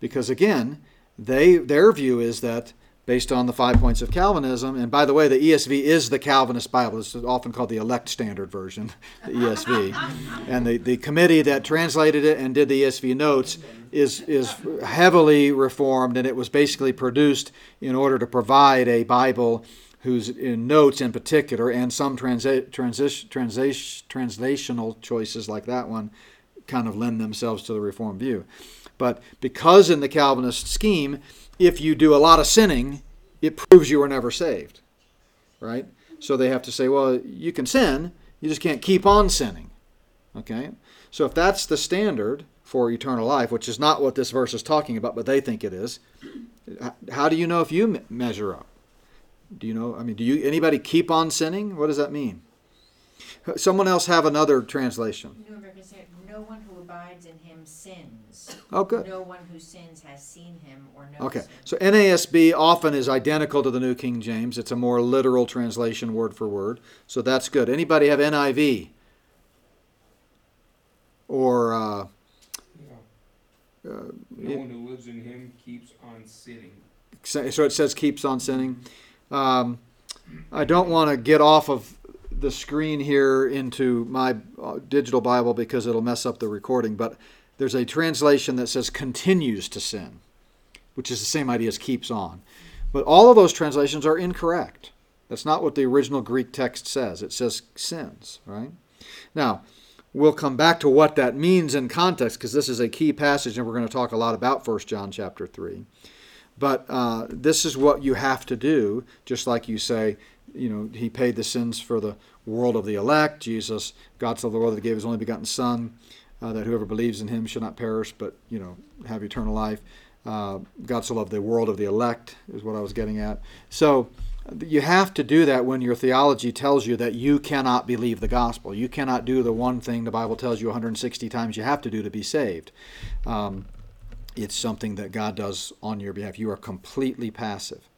Because again, they their view is that based on the five points of Calvinism, and by the way, the ESV is the Calvinist Bible. It's often called the elect standard version, the ESV. and the, the committee that translated it and did the ESV notes is, is heavily reformed, and it was basically produced in order to provide a Bible whose notes in particular, and some transi- transa- translational choices like that one, kind of lend themselves to the Reformed view. But because in the Calvinist scheme, if you do a lot of sinning, it proves you were never saved. Right? So they have to say, well, you can sin, you just can't keep on sinning. Okay? So if that's the standard for eternal life, which is not what this verse is talking about, but they think it is, how do you know if you me- measure up? Do you know? I mean, do you anybody keep on sinning? What does that mean? Someone else have another translation. New no one who abides in him sins. Oh, good. No one who sins has seen him or knows Okay, him. so NASB often is identical to the New King James. It's a more literal translation, word for word. So that's good. Anybody have NIV? Or uh, No. No one who lives in him keeps on sinning. so it says keeps on sinning. Um, I don't want to get off of the screen here into my uh, digital Bible because it'll mess up the recording, but there's a translation that says continues to sin, which is the same idea as keeps on. But all of those translations are incorrect. That's not what the original Greek text says. It says sins, right? Now, we'll come back to what that means in context because this is a key passage and we're going to talk a lot about 1 John chapter 3. But uh, this is what you have to do, just like you say, you know, he paid the sins for the world of the elect. Jesus, God so the world that he gave his only begotten Son, uh, that whoever believes in him shall not perish, but, you know, have eternal life. Uh, God so loved the world of the elect, is what I was getting at. So you have to do that when your theology tells you that you cannot believe the gospel. You cannot do the one thing the Bible tells you 160 times you have to do to be saved. Um, it's something that God does on your behalf. You are completely passive.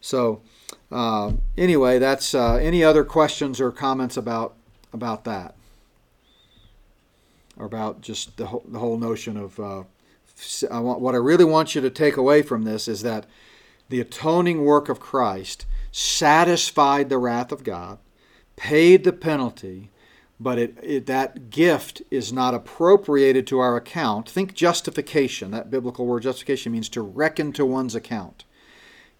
So, uh, anyway, that's uh, any other questions or comments about about that, or about just the whole, the whole notion of uh, I want, what I really want you to take away from this is that the atoning work of Christ satisfied the wrath of God, paid the penalty, but it, it, that gift is not appropriated to our account. Think justification. That biblical word justification means to reckon to one's account.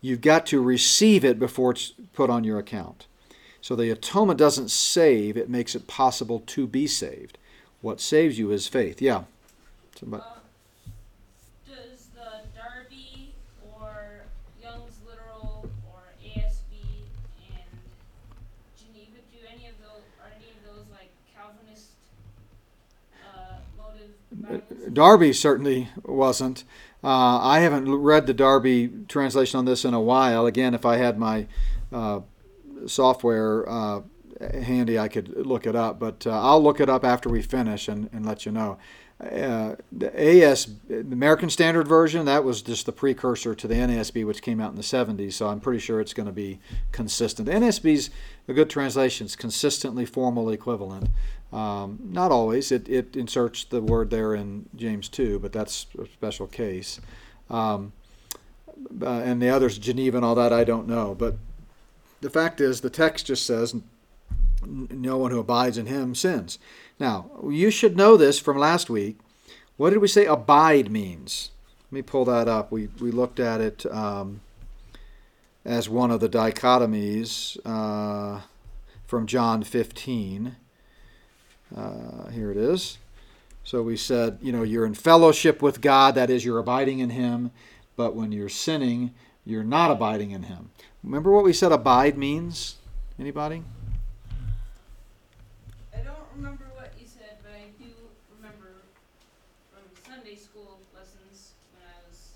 You've got to receive it before it's put on your account. So the atonement doesn't save, it makes it possible to be saved. What saves you is faith. Yeah. Somebody. Uh, does the Darby or Young's Literal or ASB and Geneva do any of those? Are any of those like Calvinist uh, motive Bibles? Darby certainly wasn't. Uh, I haven't read the Darby translation on this in a while. Again, if I had my uh, software uh, handy, I could look it up. But uh, I'll look it up after we finish and, and let you know. Uh, the AS, the American Standard Version, that was just the precursor to the NASB, which came out in the 70s. So I'm pretty sure it's going to be consistent. The NASB's a good translation. It's consistently formal equivalent. Um, not always. It, it inserts the word there in James 2, but that's a special case. Um, uh, and the others, Geneva and all that, I don't know. But the fact is, the text just says, "N- no one who abides in him sins. Now, you should know this from last week. What did we say abide means? Let me pull that up. We, we looked at it um, as one of the dichotomies uh, from John 15. Uh, here it is. So we said, you know, you're in fellowship with God, that is, you're abiding in Him, but when you're sinning, you're not abiding in Him. Remember what we said abide means? Anybody? I don't remember what you said, but I do remember from Sunday school lessons when I was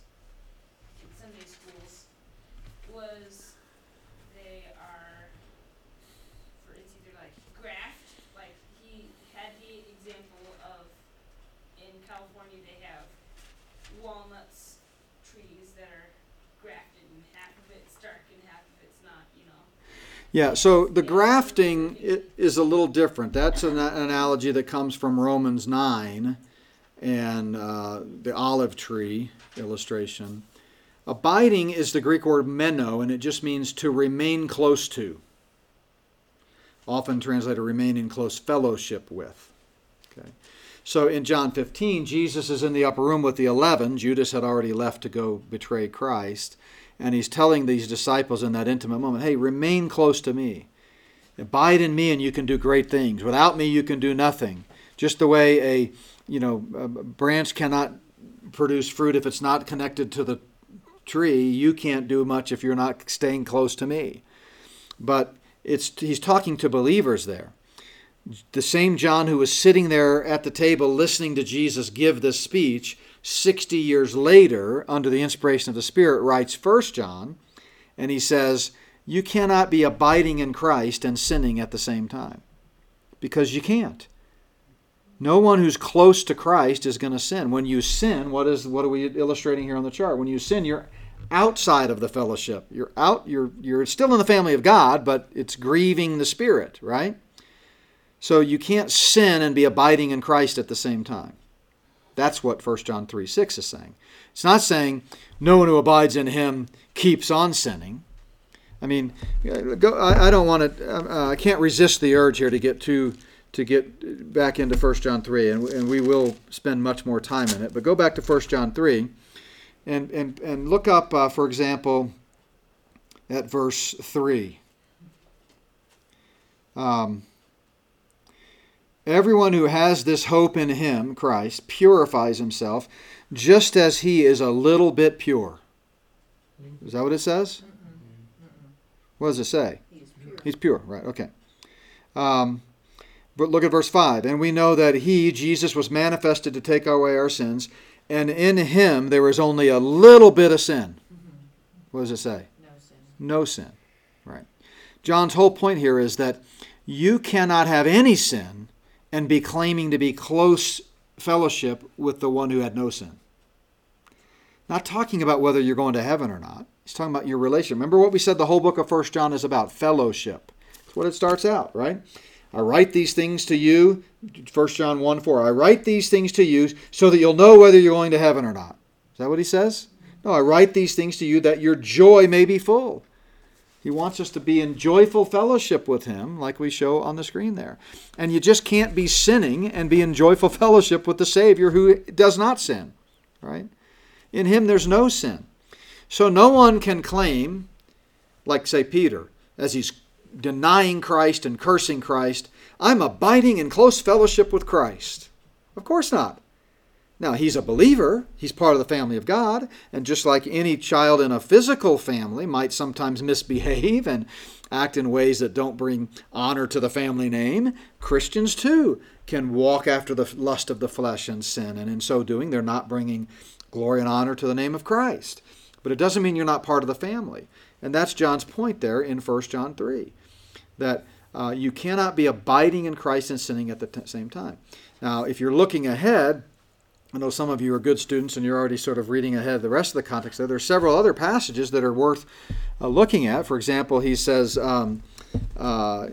in Sunday schools was they are for it's either like graft, like he had the example of in California they have walnuts trees that are grafted and half of it's dark and half of it's not, you know. Yeah, so the grafting is a little different. That's an analogy that comes from Romans 9 and uh, the olive tree illustration. Abiding is the Greek word meno, and it just means to remain close to. Often translated remain in close fellowship with. Okay. So in John 15, Jesus is in the upper room with the 11. Judas had already left to go betray Christ. And he's telling these disciples in that intimate moment, hey, remain close to me. Abide in me and you can do great things. Without me, you can do nothing. Just the way a, you know, a branch cannot produce fruit if it's not connected to the tree, you can't do much if you're not staying close to me. But it's he's talking to believers there. The same John who was sitting there at the table listening to Jesus give this speech 60 years later, under the inspiration of the Spirit, writes First John, and he says, You cannot be abiding in Christ and sinning at the same time. Because you can't. No one who's close to Christ is going to sin. When you sin, what is what are we illustrating here on the chart? When you sin, you're outside of the fellowship. You're out you're you're still in the family of God, but it's grieving the Spirit, right? So you can't sin and be abiding in Christ at the same time. That's what 1 John 3 6 is saying. It's not saying no one who abides in him keeps on sinning. I mean, go, I, I don't want to, uh, I can't resist the urge here to get to, to get back into 1 John 3, and, and we will spend much more time in it. But go back to 1 John 3 and, and, and look up, uh, for example, at verse 3. Um, Everyone who has this hope in him, Christ, purifies himself just as he is a little bit pure. Is that what it says? What does it say? He's pure. He's pure, right? Okay. Um, but look at verse 5. And we know that he, Jesus, was manifested to take away our sins, and in him there is only a little bit of sin. What does it say? No sin. No sin. Right. John's whole point here is that you cannot have any sin and be claiming to be close fellowship with the one who had no sin. Not talking about whether you're going to heaven or not. He's talking about your relation. Remember what we said the whole book of First John is about fellowship. That's what it starts out, right? I write these things to you, 1 John 1 4. I write these things to you so that you'll know whether you're going to heaven or not. Is that what he says? No, I write these things to you that your joy may be full. He wants us to be in joyful fellowship with Him, like we show on the screen there. And you just can't be sinning and be in joyful fellowship with the Savior who does not sin, right? In Him there's no sin. So no one can claim, like, say, Peter, as he's denying Christ and cursing Christ, I'm abiding in close fellowship with Christ. Of course not. Now, he's a believer, he's part of the family of God, and just like any child in a physical family might sometimes misbehave and act in ways that don't bring honor to the family name, Christians too can walk after the lust of the flesh and sin, and in so doing, they're not bringing glory and honor to the name of Christ. But it doesn't mean you're not part of the family. And that's John's point there in 1 John 3 that uh, you cannot be abiding in Christ and sinning at the t- same time. Now, if you're looking ahead, I know some of you are good students and you're already sort of reading ahead of the rest of the context there. There are several other passages that are worth uh, looking at. For example, he says, um, uh,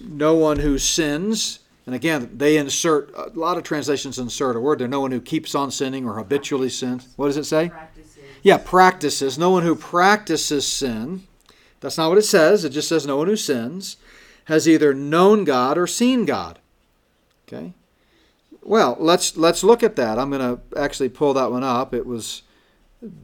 No one who sins, and again, they insert, a lot of translations insert a word there, no one who keeps on sinning or habitually sins. What does it say? Practices. Yeah, practices. No one who practices sin, that's not what it says. It just says no one who sins has either known God or seen God. Okay? Well, let's let's look at that. I'm going to actually pull that one up. It was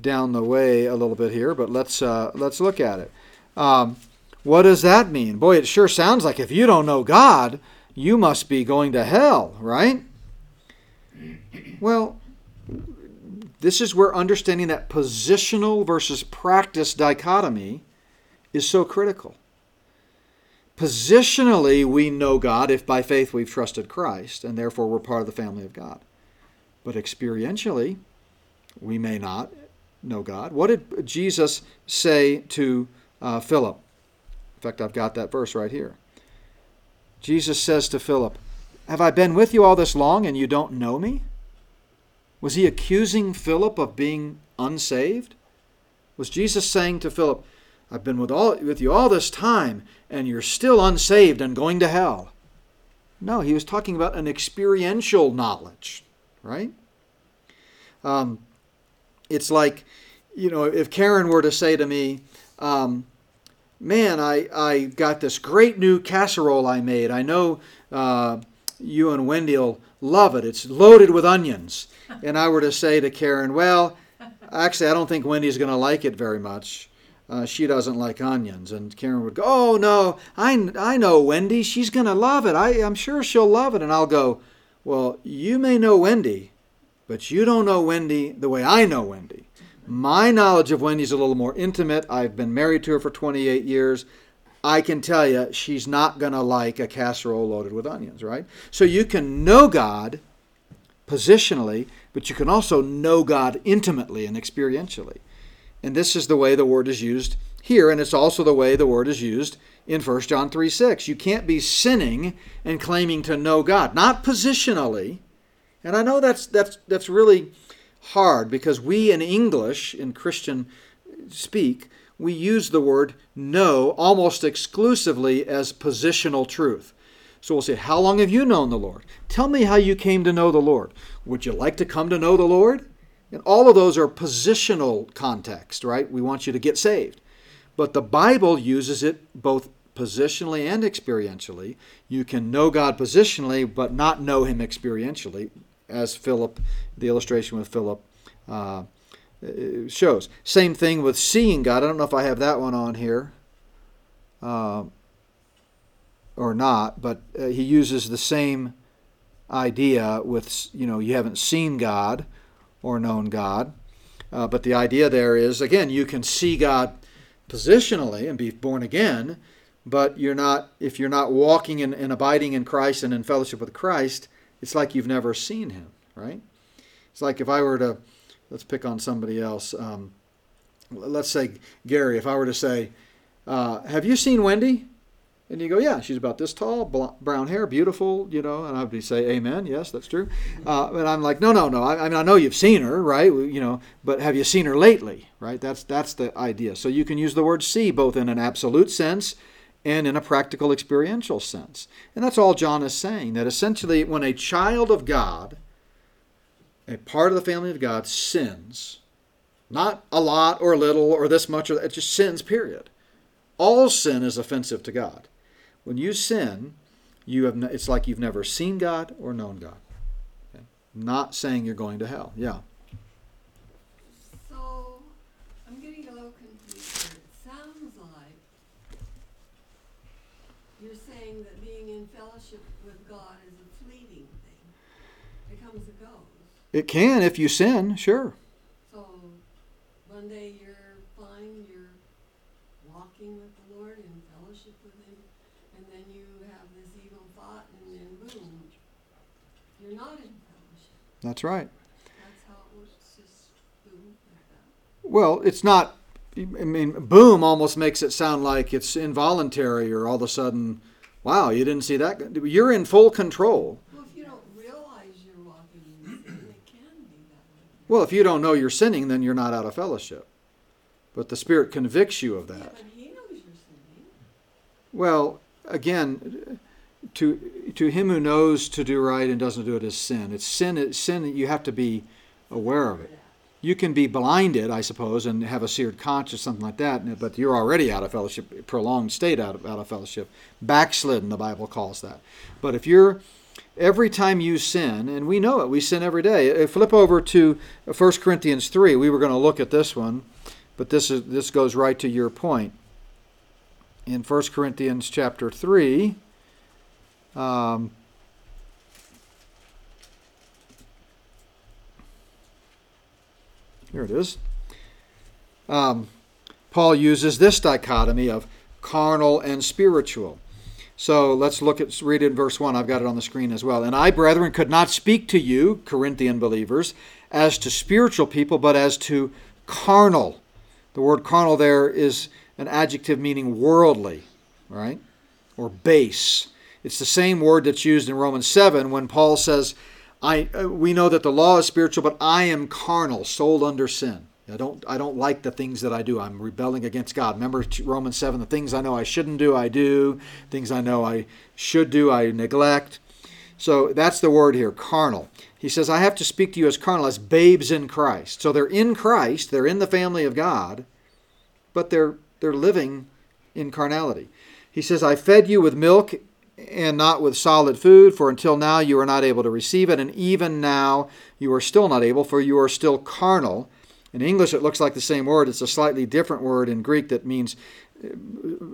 down the way a little bit here, but let's uh, let's look at it. Um, what does that mean? Boy, it sure sounds like if you don't know God, you must be going to hell, right? Well, this is where understanding that positional versus practice dichotomy is so critical. Positionally, we know God if by faith we've trusted Christ, and therefore we're part of the family of God. But experientially, we may not know God. What did Jesus say to uh, Philip? In fact, I've got that verse right here. Jesus says to Philip, Have I been with you all this long and you don't know me? Was he accusing Philip of being unsaved? Was Jesus saying to Philip, I've been with, all, with you all this time and you're still unsaved and going to hell? No, he was talking about an experiential knowledge, right? Um, it's like, you know, if Karen were to say to me, um, Man, I, I got this great new casserole I made. I know uh, you and Wendy will love it. It's loaded with onions. And I were to say to Karen, Well, actually, I don't think Wendy's going to like it very much. Uh, she doesn't like onions. And Karen would go, Oh, no, I, I know Wendy. She's going to love it. I, I'm sure she'll love it. And I'll go, Well, you may know Wendy, but you don't know Wendy the way I know Wendy. My knowledge of Wendy's a little more intimate. I've been married to her for 28 years. I can tell you she's not going to like a casserole loaded with onions, right? So you can know God positionally, but you can also know God intimately and experientially. And this is the way the word is used here, and it's also the way the word is used in 1 John 3 6. You can't be sinning and claiming to know God, not positionally. And I know that's that's that's really hard because we in English, in Christian speak, we use the word know almost exclusively as positional truth. So we'll say, How long have you known the Lord? Tell me how you came to know the Lord. Would you like to come to know the Lord? And all of those are positional context, right? We want you to get saved. But the Bible uses it both positionally and experientially. You can know God positionally, but not know Him experientially, as Philip, the illustration with Philip uh, shows. Same thing with seeing God. I don't know if I have that one on here uh, or not, but uh, he uses the same idea with, you know, you haven't seen God or known God. Uh, but the idea there is, again, you can see God positionally and be born again, but you're not, if you're not walking and, and abiding in Christ and in fellowship with Christ, it's like you've never seen him, right? It's like if I were to, let's pick on somebody else. Um, let's say Gary, if I were to say, uh, Have you seen Wendy? And you go, Yeah, she's about this tall, brown hair, beautiful, you know, and I would say, Amen, yes, that's true. Uh, but I'm like, No, no, no. I, I mean, I know you've seen her, right? You know, but have you seen her lately, right? That's, that's the idea. So you can use the word see both in an absolute sense and in a practical experiential sense. And that's all John is saying that essentially, when a child of God, a part of the family of God, sins, not a lot or a little or this much or that, it just sins, period. All sin is offensive to God. When you sin, you have it's like you've never seen God or known God. Okay? Not saying you're going to hell. Yeah. So, I'm getting a little confused here. It sounds like you're saying that being in fellowship with God is a fleeting thing. It comes and goes. It can if you sin, sure. So, one day you're fine, you're walking with the Lord in fellowship with Him, and then you have this evil thought, and then boom, you're not in fellowship. That's right. That's how it was just boom like that. Well, it's not. I mean, boom almost makes it sound like it's involuntary, or all of a sudden, wow, you didn't see that. You're in full control. Well, if you don't realize you're walking in sin, it can be that way. Well, if you don't know you're sinning, then you're not out of fellowship. But the Spirit convicts you of Yeah, that. but he knows you're sinning. Well, again, to to him who knows to do right and doesn't do it is sin. It's sin. It's sin. You have to be aware of it. You can be blinded, I suppose, and have a seared conscience, something like that. But you're already out of fellowship, prolonged state out of out of fellowship, backslidden. The Bible calls that. But if you're every time you sin, and we know it, we sin every day. Uh, Flip over to 1 Corinthians three. We were going to look at this one, but this is this goes right to your point in 1 Corinthians chapter 3. Um, here it is. Um, Paul uses this dichotomy of carnal and spiritual. So let's look at read it in verse 1. I've got it on the screen as well. And I, brethren, could not speak to you, Corinthian believers, as to spiritual people, but as to carnal. The word carnal there is an adjective meaning worldly, right? Or base. It's the same word that's used in Romans 7 when Paul says, I, uh, we know that the law is spiritual, but I am carnal, sold under sin. I don't, I don't like the things that I do. I'm rebelling against God. Remember Romans 7 the things I know I shouldn't do, I do. Things I know I should do, I neglect. So that's the word here, carnal. He says, I have to speak to you as carnal, as babes in Christ. So they're in Christ, they're in the family of God, but they're they're living in carnality. He says, I fed you with milk and not with solid food, for until now you are not able to receive it, and even now you are still not able, for you are still carnal. In English, it looks like the same word. It's a slightly different word in Greek that means uh,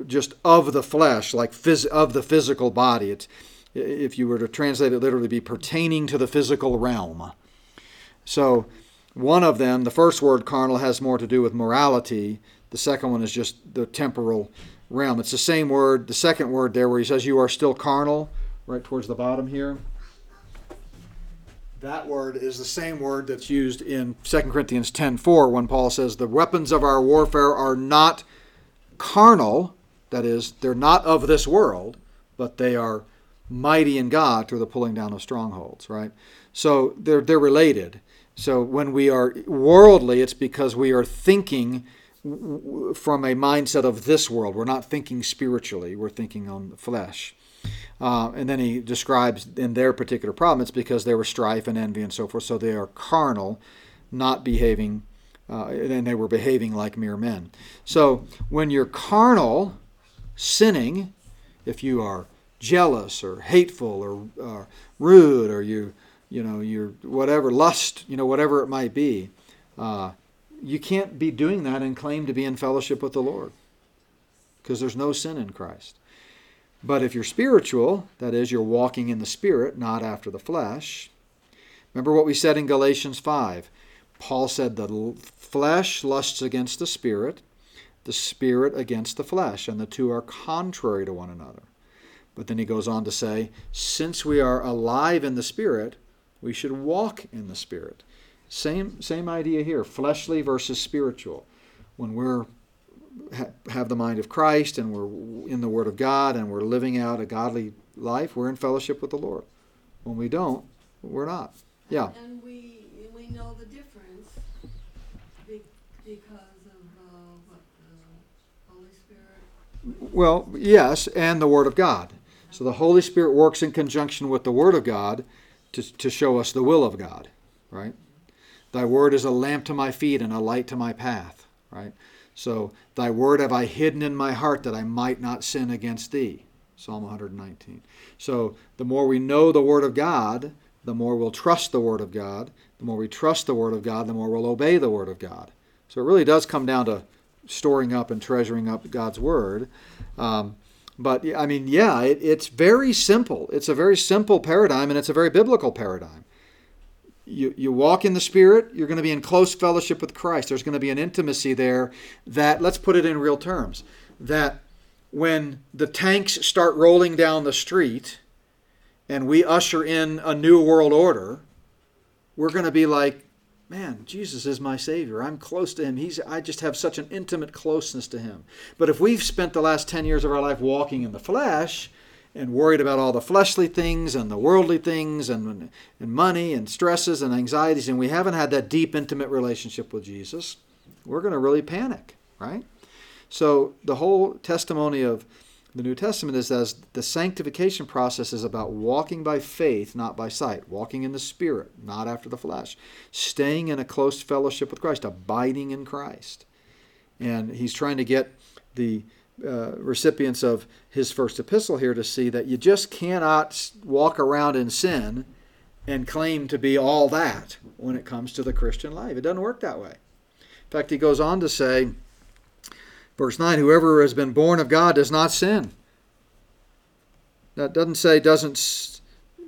just of the flesh, like phys- of the physical body. It's, if you were to translate it literally, be pertaining to the physical realm. So, one of them, the first word carnal, has more to do with morality. The second one is just the temporal realm. It's the same word, the second word there, where he says, You are still carnal, right towards the bottom here. That word is the same word that's used in 2 Corinthians 10:4 when Paul says the weapons of our warfare are not carnal, that is, they're not of this world, but they are mighty in God through the pulling down of strongholds, right? So they're they're related. So when we are worldly, it's because we are thinking from a mindset of this world. We're not thinking spiritually, we're thinking on the flesh. Uh, and then he describes in their particular problem, it's because there was strife and envy and so forth. So they are carnal, not behaving, uh, and they were behaving like mere men. So when you're carnal, sinning, if you are jealous or hateful or uh, rude or you, you know, you're whatever lust, you know, whatever it might be, uh, you can't be doing that and claim to be in fellowship with the Lord because there's no sin in Christ. But if you're spiritual, that is, you're walking in the Spirit, not after the flesh. Remember what we said in Galatians 5. Paul said the flesh lusts against the Spirit, the Spirit against the flesh, and the two are contrary to one another. But then he goes on to say, since we are alive in the Spirit, we should walk in the Spirit. Same, same idea here fleshly versus spiritual. When we're have the mind of Christ and we're in the Word of God and we're living out a godly life, we're in fellowship with the Lord. When we don't, we're not. Yeah. And we, we know the difference because of, uh, what, the Holy Spirit. Well, yes, and the Word of God. So the Holy Spirit works in conjunction with the Word of God to, to show us the will of God, right? Thy Word is a lamp to my feet and a light to my path, right? So, thy word have I hidden in my heart that I might not sin against thee. Psalm 119. So, the more we know the word of God, the more we'll trust the word of God. The more we trust the word of God, the more we'll obey the word of God. So, it really does come down to storing up and treasuring up God's word. Um, but, I mean, yeah, it, it's very simple. It's a very simple paradigm, and it's a very biblical paradigm you, you walk in the Spirit, you're going to be in close fellowship with Christ. There's going to be an intimacy there that, let's put it in real terms, that when the tanks start rolling down the street and we usher in a new world order, we're going to be like, man, Jesus is my Savior. I'm close to Him. He's, I just have such an intimate closeness to Him. But if we've spent the last 10 years of our life walking in the flesh and worried about all the fleshly things and the worldly things and, and money and stresses and anxieties, and we haven't had that deep, intimate relationship with Jesus, we're going to really panic, right? So the whole testimony of the New Testament is as the sanctification process is about walking by faith, not by sight, walking in the Spirit, not after the flesh, staying in a close fellowship with Christ, abiding in Christ. And he's trying to get the uh, recipients of his first epistle here to see that you just cannot walk around in sin and claim to be all that when it comes to the Christian life. It doesn't work that way. In fact, he goes on to say, Verse 9 Whoever has been born of God does not sin. That doesn't say doesn't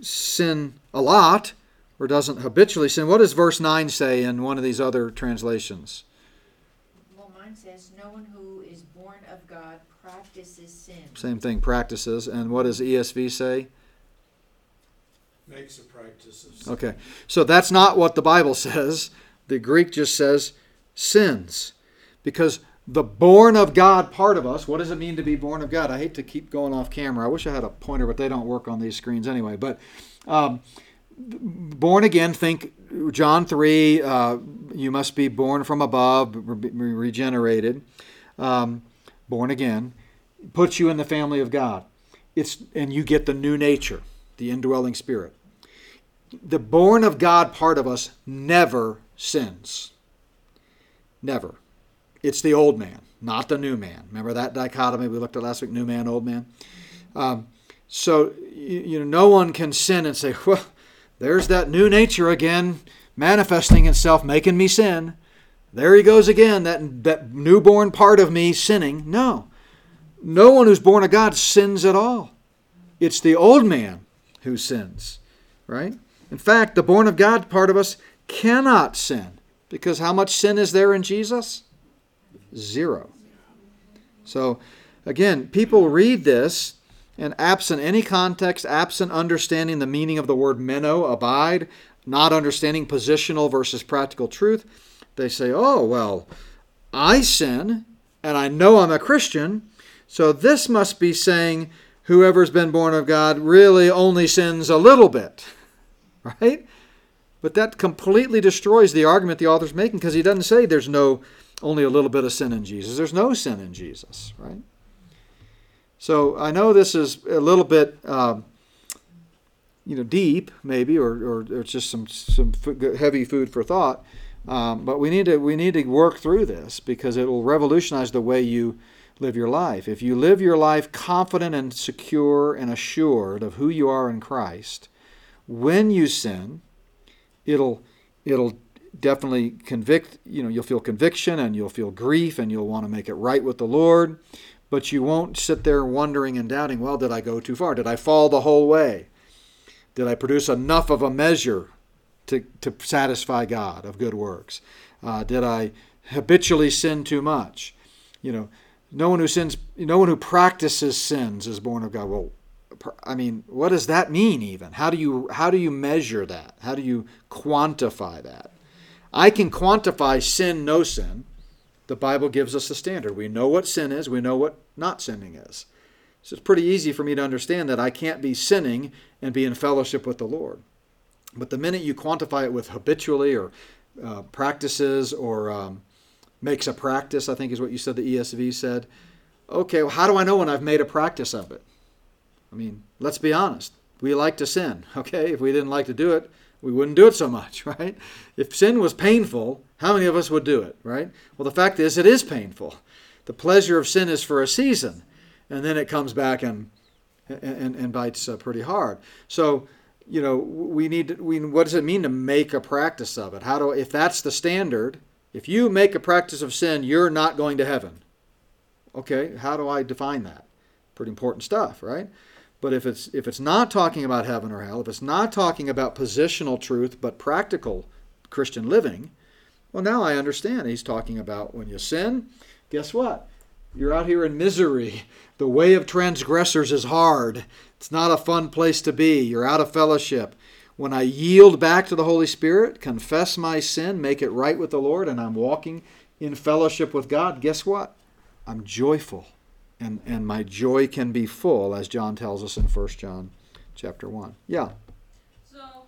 sin a lot or doesn't habitually sin. What does verse 9 say in one of these other translations? Well, mine says, No one who is born of God practices sin. Same thing, practices. And what does ESV say? Makes a practice of. Okay, so that's not what the Bible says. The Greek just says sins. Because the born of God part of us. What does it mean to be born of God? I hate to keep going off camera. I wish I had a pointer, but they don't work on these screens anyway. But um, born again, think John 3, uh, you must be born from above, re- regenerated, um, born again, puts you in the family of God. It's, and you get the new nature, the indwelling spirit. The born of God part of us never sins. Never. It's the old man, not the new man. Remember that dichotomy we looked at last week new man, old man? Um, so, you, you know, no one can sin and say, well, there's that new nature again manifesting itself, making me sin. There he goes again, that, that newborn part of me sinning. No. No one who's born of God sins at all. It's the old man who sins, right? In fact, the born of God part of us cannot sin because how much sin is there in Jesus? Zero. So, again, people read this, and absent any context, absent understanding the meaning of the word meno, abide, not understanding positional versus practical truth, they say, oh, well, I sin, and I know I'm a Christian, so this must be saying whoever's been born of God really only sins a little bit. Right? But that completely destroys the argument the author's making because he doesn't say there's no only a little bit of sin in Jesus. There's no sin in Jesus, right? So I know this is a little bit, um, you know, deep maybe, or, or, or just some some heavy food for thought. Um, but we need to we need to work through this because it will revolutionize the way you live your life. If you live your life confident and secure and assured of who you are in Christ, when you sin, it'll it'll definitely convict, you know, you'll feel conviction and you'll feel grief and you'll want to make it right with the Lord, but you won't sit there wondering and doubting, well, did I go too far? Did I fall the whole way? Did I produce enough of a measure to, to satisfy God of good works? Uh, did I habitually sin too much? You know, no one who sins, no one who practices sins is born of God. Well, I mean, what does that mean even? How do you how do you measure that? How do you quantify that? I can quantify sin, no sin. The Bible gives us a standard. We know what sin is, we know what not sinning is. So it's pretty easy for me to understand that I can't be sinning and be in fellowship with the Lord. But the minute you quantify it with habitually or uh, practices or um, makes a practice, I think is what you said the ESV said. Okay, well, how do I know when I've made a practice of it? I mean, let's be honest. We like to sin, okay? If we didn't like to do it, we wouldn't do it so much, right? If sin was painful, how many of us would do it, right? Well, the fact is, it is painful. The pleasure of sin is for a season, and then it comes back and and, and bites uh, pretty hard. So, you know, we need to, we what does it mean to make a practice of it? How do if that's the standard? If you make a practice of sin, you're not going to heaven. Okay, how do I define that? Pretty important stuff, right? But if it's if it's not talking about heaven or hell, if it's not talking about positional truth but practical Christian living, well now I understand he's talking about when you sin, guess what? You're out here in misery. The way of transgressors is hard. It's not a fun place to be. You're out of fellowship. When I yield back to the Holy Spirit, confess my sin, make it right with the Lord, and I'm walking in fellowship with God, guess what? I'm joyful. And, and my joy can be full, as John tells us in 1 John chapter 1. Yeah. So,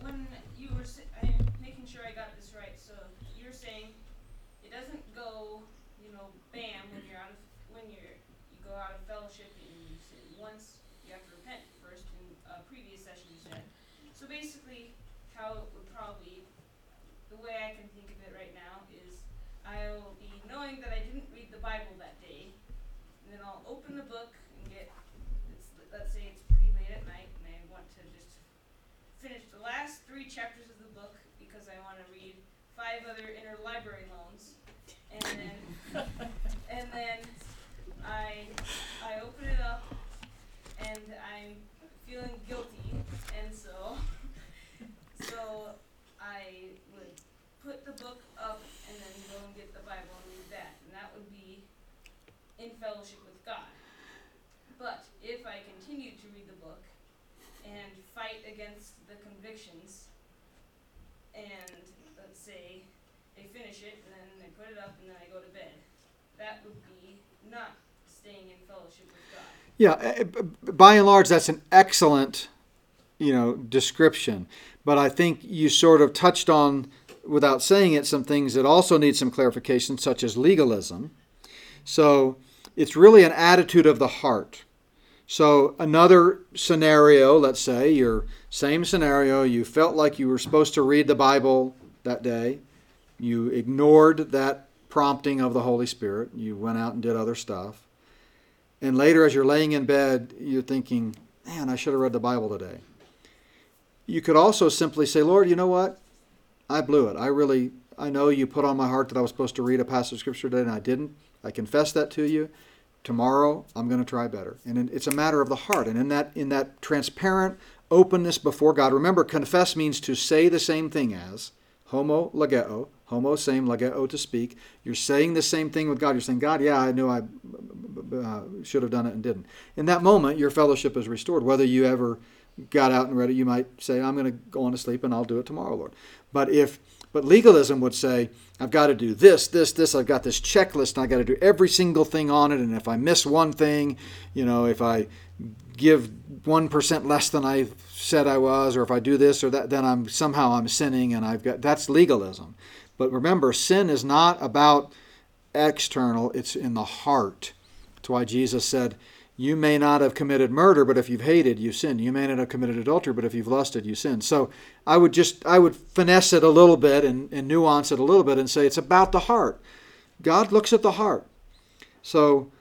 when you were, si- I'm making sure I got this right. So you're saying it doesn't go, you know, bam when you're out of when you're you go out of fellowship and you sin once. You have to repent first. In a previous session, you said. So basically, how it would probably, the way I can think of it right now is, I'll be knowing that I didn't read the Bible that day, and then I'll open the book and get it's let's say it's pretty late at night and I want to just finish the last three chapters of the book because I want to read five other interlibrary loans. And then and then I I open it up and I'm feeling guilty. And so so I would put the book up and then go and get the Bible and read that. And that would be in fellowship with God. But if I continue to read the book and fight against the convictions, say they finish it and then they put it up and then I go to bed, that would be not staying in fellowship with God. Yeah, eh, b- by and large, that's an excellent, you know, description. But I think you sort of touched on, without saying it, some things that also need some clarification, such as legalism. So it's really an attitude of the heart. So another scenario, let's say, your same scenario, you felt like you were supposed to read the Bible that day. You ignored that prompting of the Holy Spirit. You went out and did other stuff. And later, as you're laying in bed, you're thinking, man, I should have read the Bible today. You could also simply say, Lord, you know what? I blew it. I really, I know you put on my heart that I was supposed to read a passage of Scripture today, and I didn't. I confess that to you. Tomorrow, I'm going to try better. And it's a matter of the heart. And in that, in that transparent openness before God, remember, confess means to say the same thing as homo legeo, homo same legeo to speak. You're saying the same thing with God. You're saying, God, yeah, I knew I uh, should have done it and didn't. In that moment, your fellowship is restored. Whether you ever got out and read it, you might say, I'm going to go on to sleep and I'll do it tomorrow, Lord. But if but legalism would say, I've got to do this, this, this. I've got this checklist, and I've got to do every single thing on it. And if I miss one thing, you know, if I give one percent less than I said I was, or if I do this or that, then I'm somehow I'm sinning, and I've got that's legalism. But remember, sin is not about external; it's in the heart. That's why Jesus said, "You may not have committed murder, but if you've hated, you sin. You may not have committed adultery, but if you've lusted, you sin." So I would just I would finesse it a little bit and, and nuance it a little bit and say it's about the heart. God looks at the heart. So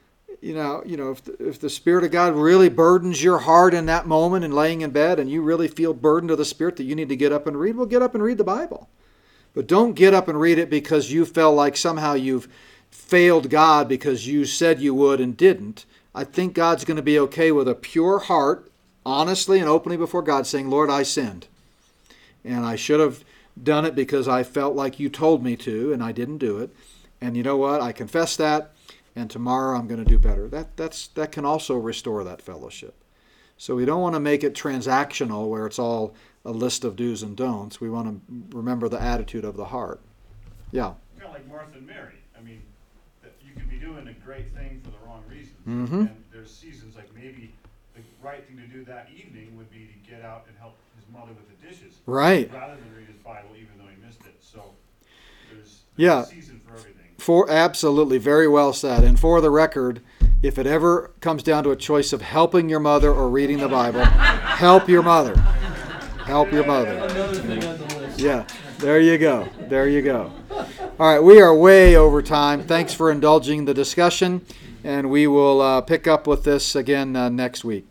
you know, you know, if the, if the Spirit of God really burdens your heart in that moment and laying in bed, and you really feel burdened of the Spirit that you need to get up and read, well, get up and read the Bible. But don't get up and read it because you felt like somehow you've failed God because you said you would and didn't. I think God's going to be okay with a pure heart, honestly and openly before God, saying, Lord, I sinned. And I should have done it because I felt like you told me to, and I didn't do it. And you know what? I confess that and tomorrow I'm going to do better. That that's that can also restore that fellowship. So we don't want to make it transactional where it's all a list of do's and don'ts. We want to remember the attitude of the heart. Yeah. Kind of like Martha and Mary. I mean, you could be doing a great thing for the wrong reasons. Mhm. And there's seasons like maybe the right thing to do that evening would be to get out and help his mother with the dishes. Right. Rather than read his Bible, even though he missed it. So there's, there's Yeah. For absolutely very well said. And for the record, if it ever comes down to a choice of helping your mother or reading the Bible, help your mother. Help your mother. Yeah, there you go. There you go. All right, we are way over time. Thanks for indulging the discussion, and we will uh, pick up with this again uh, next week.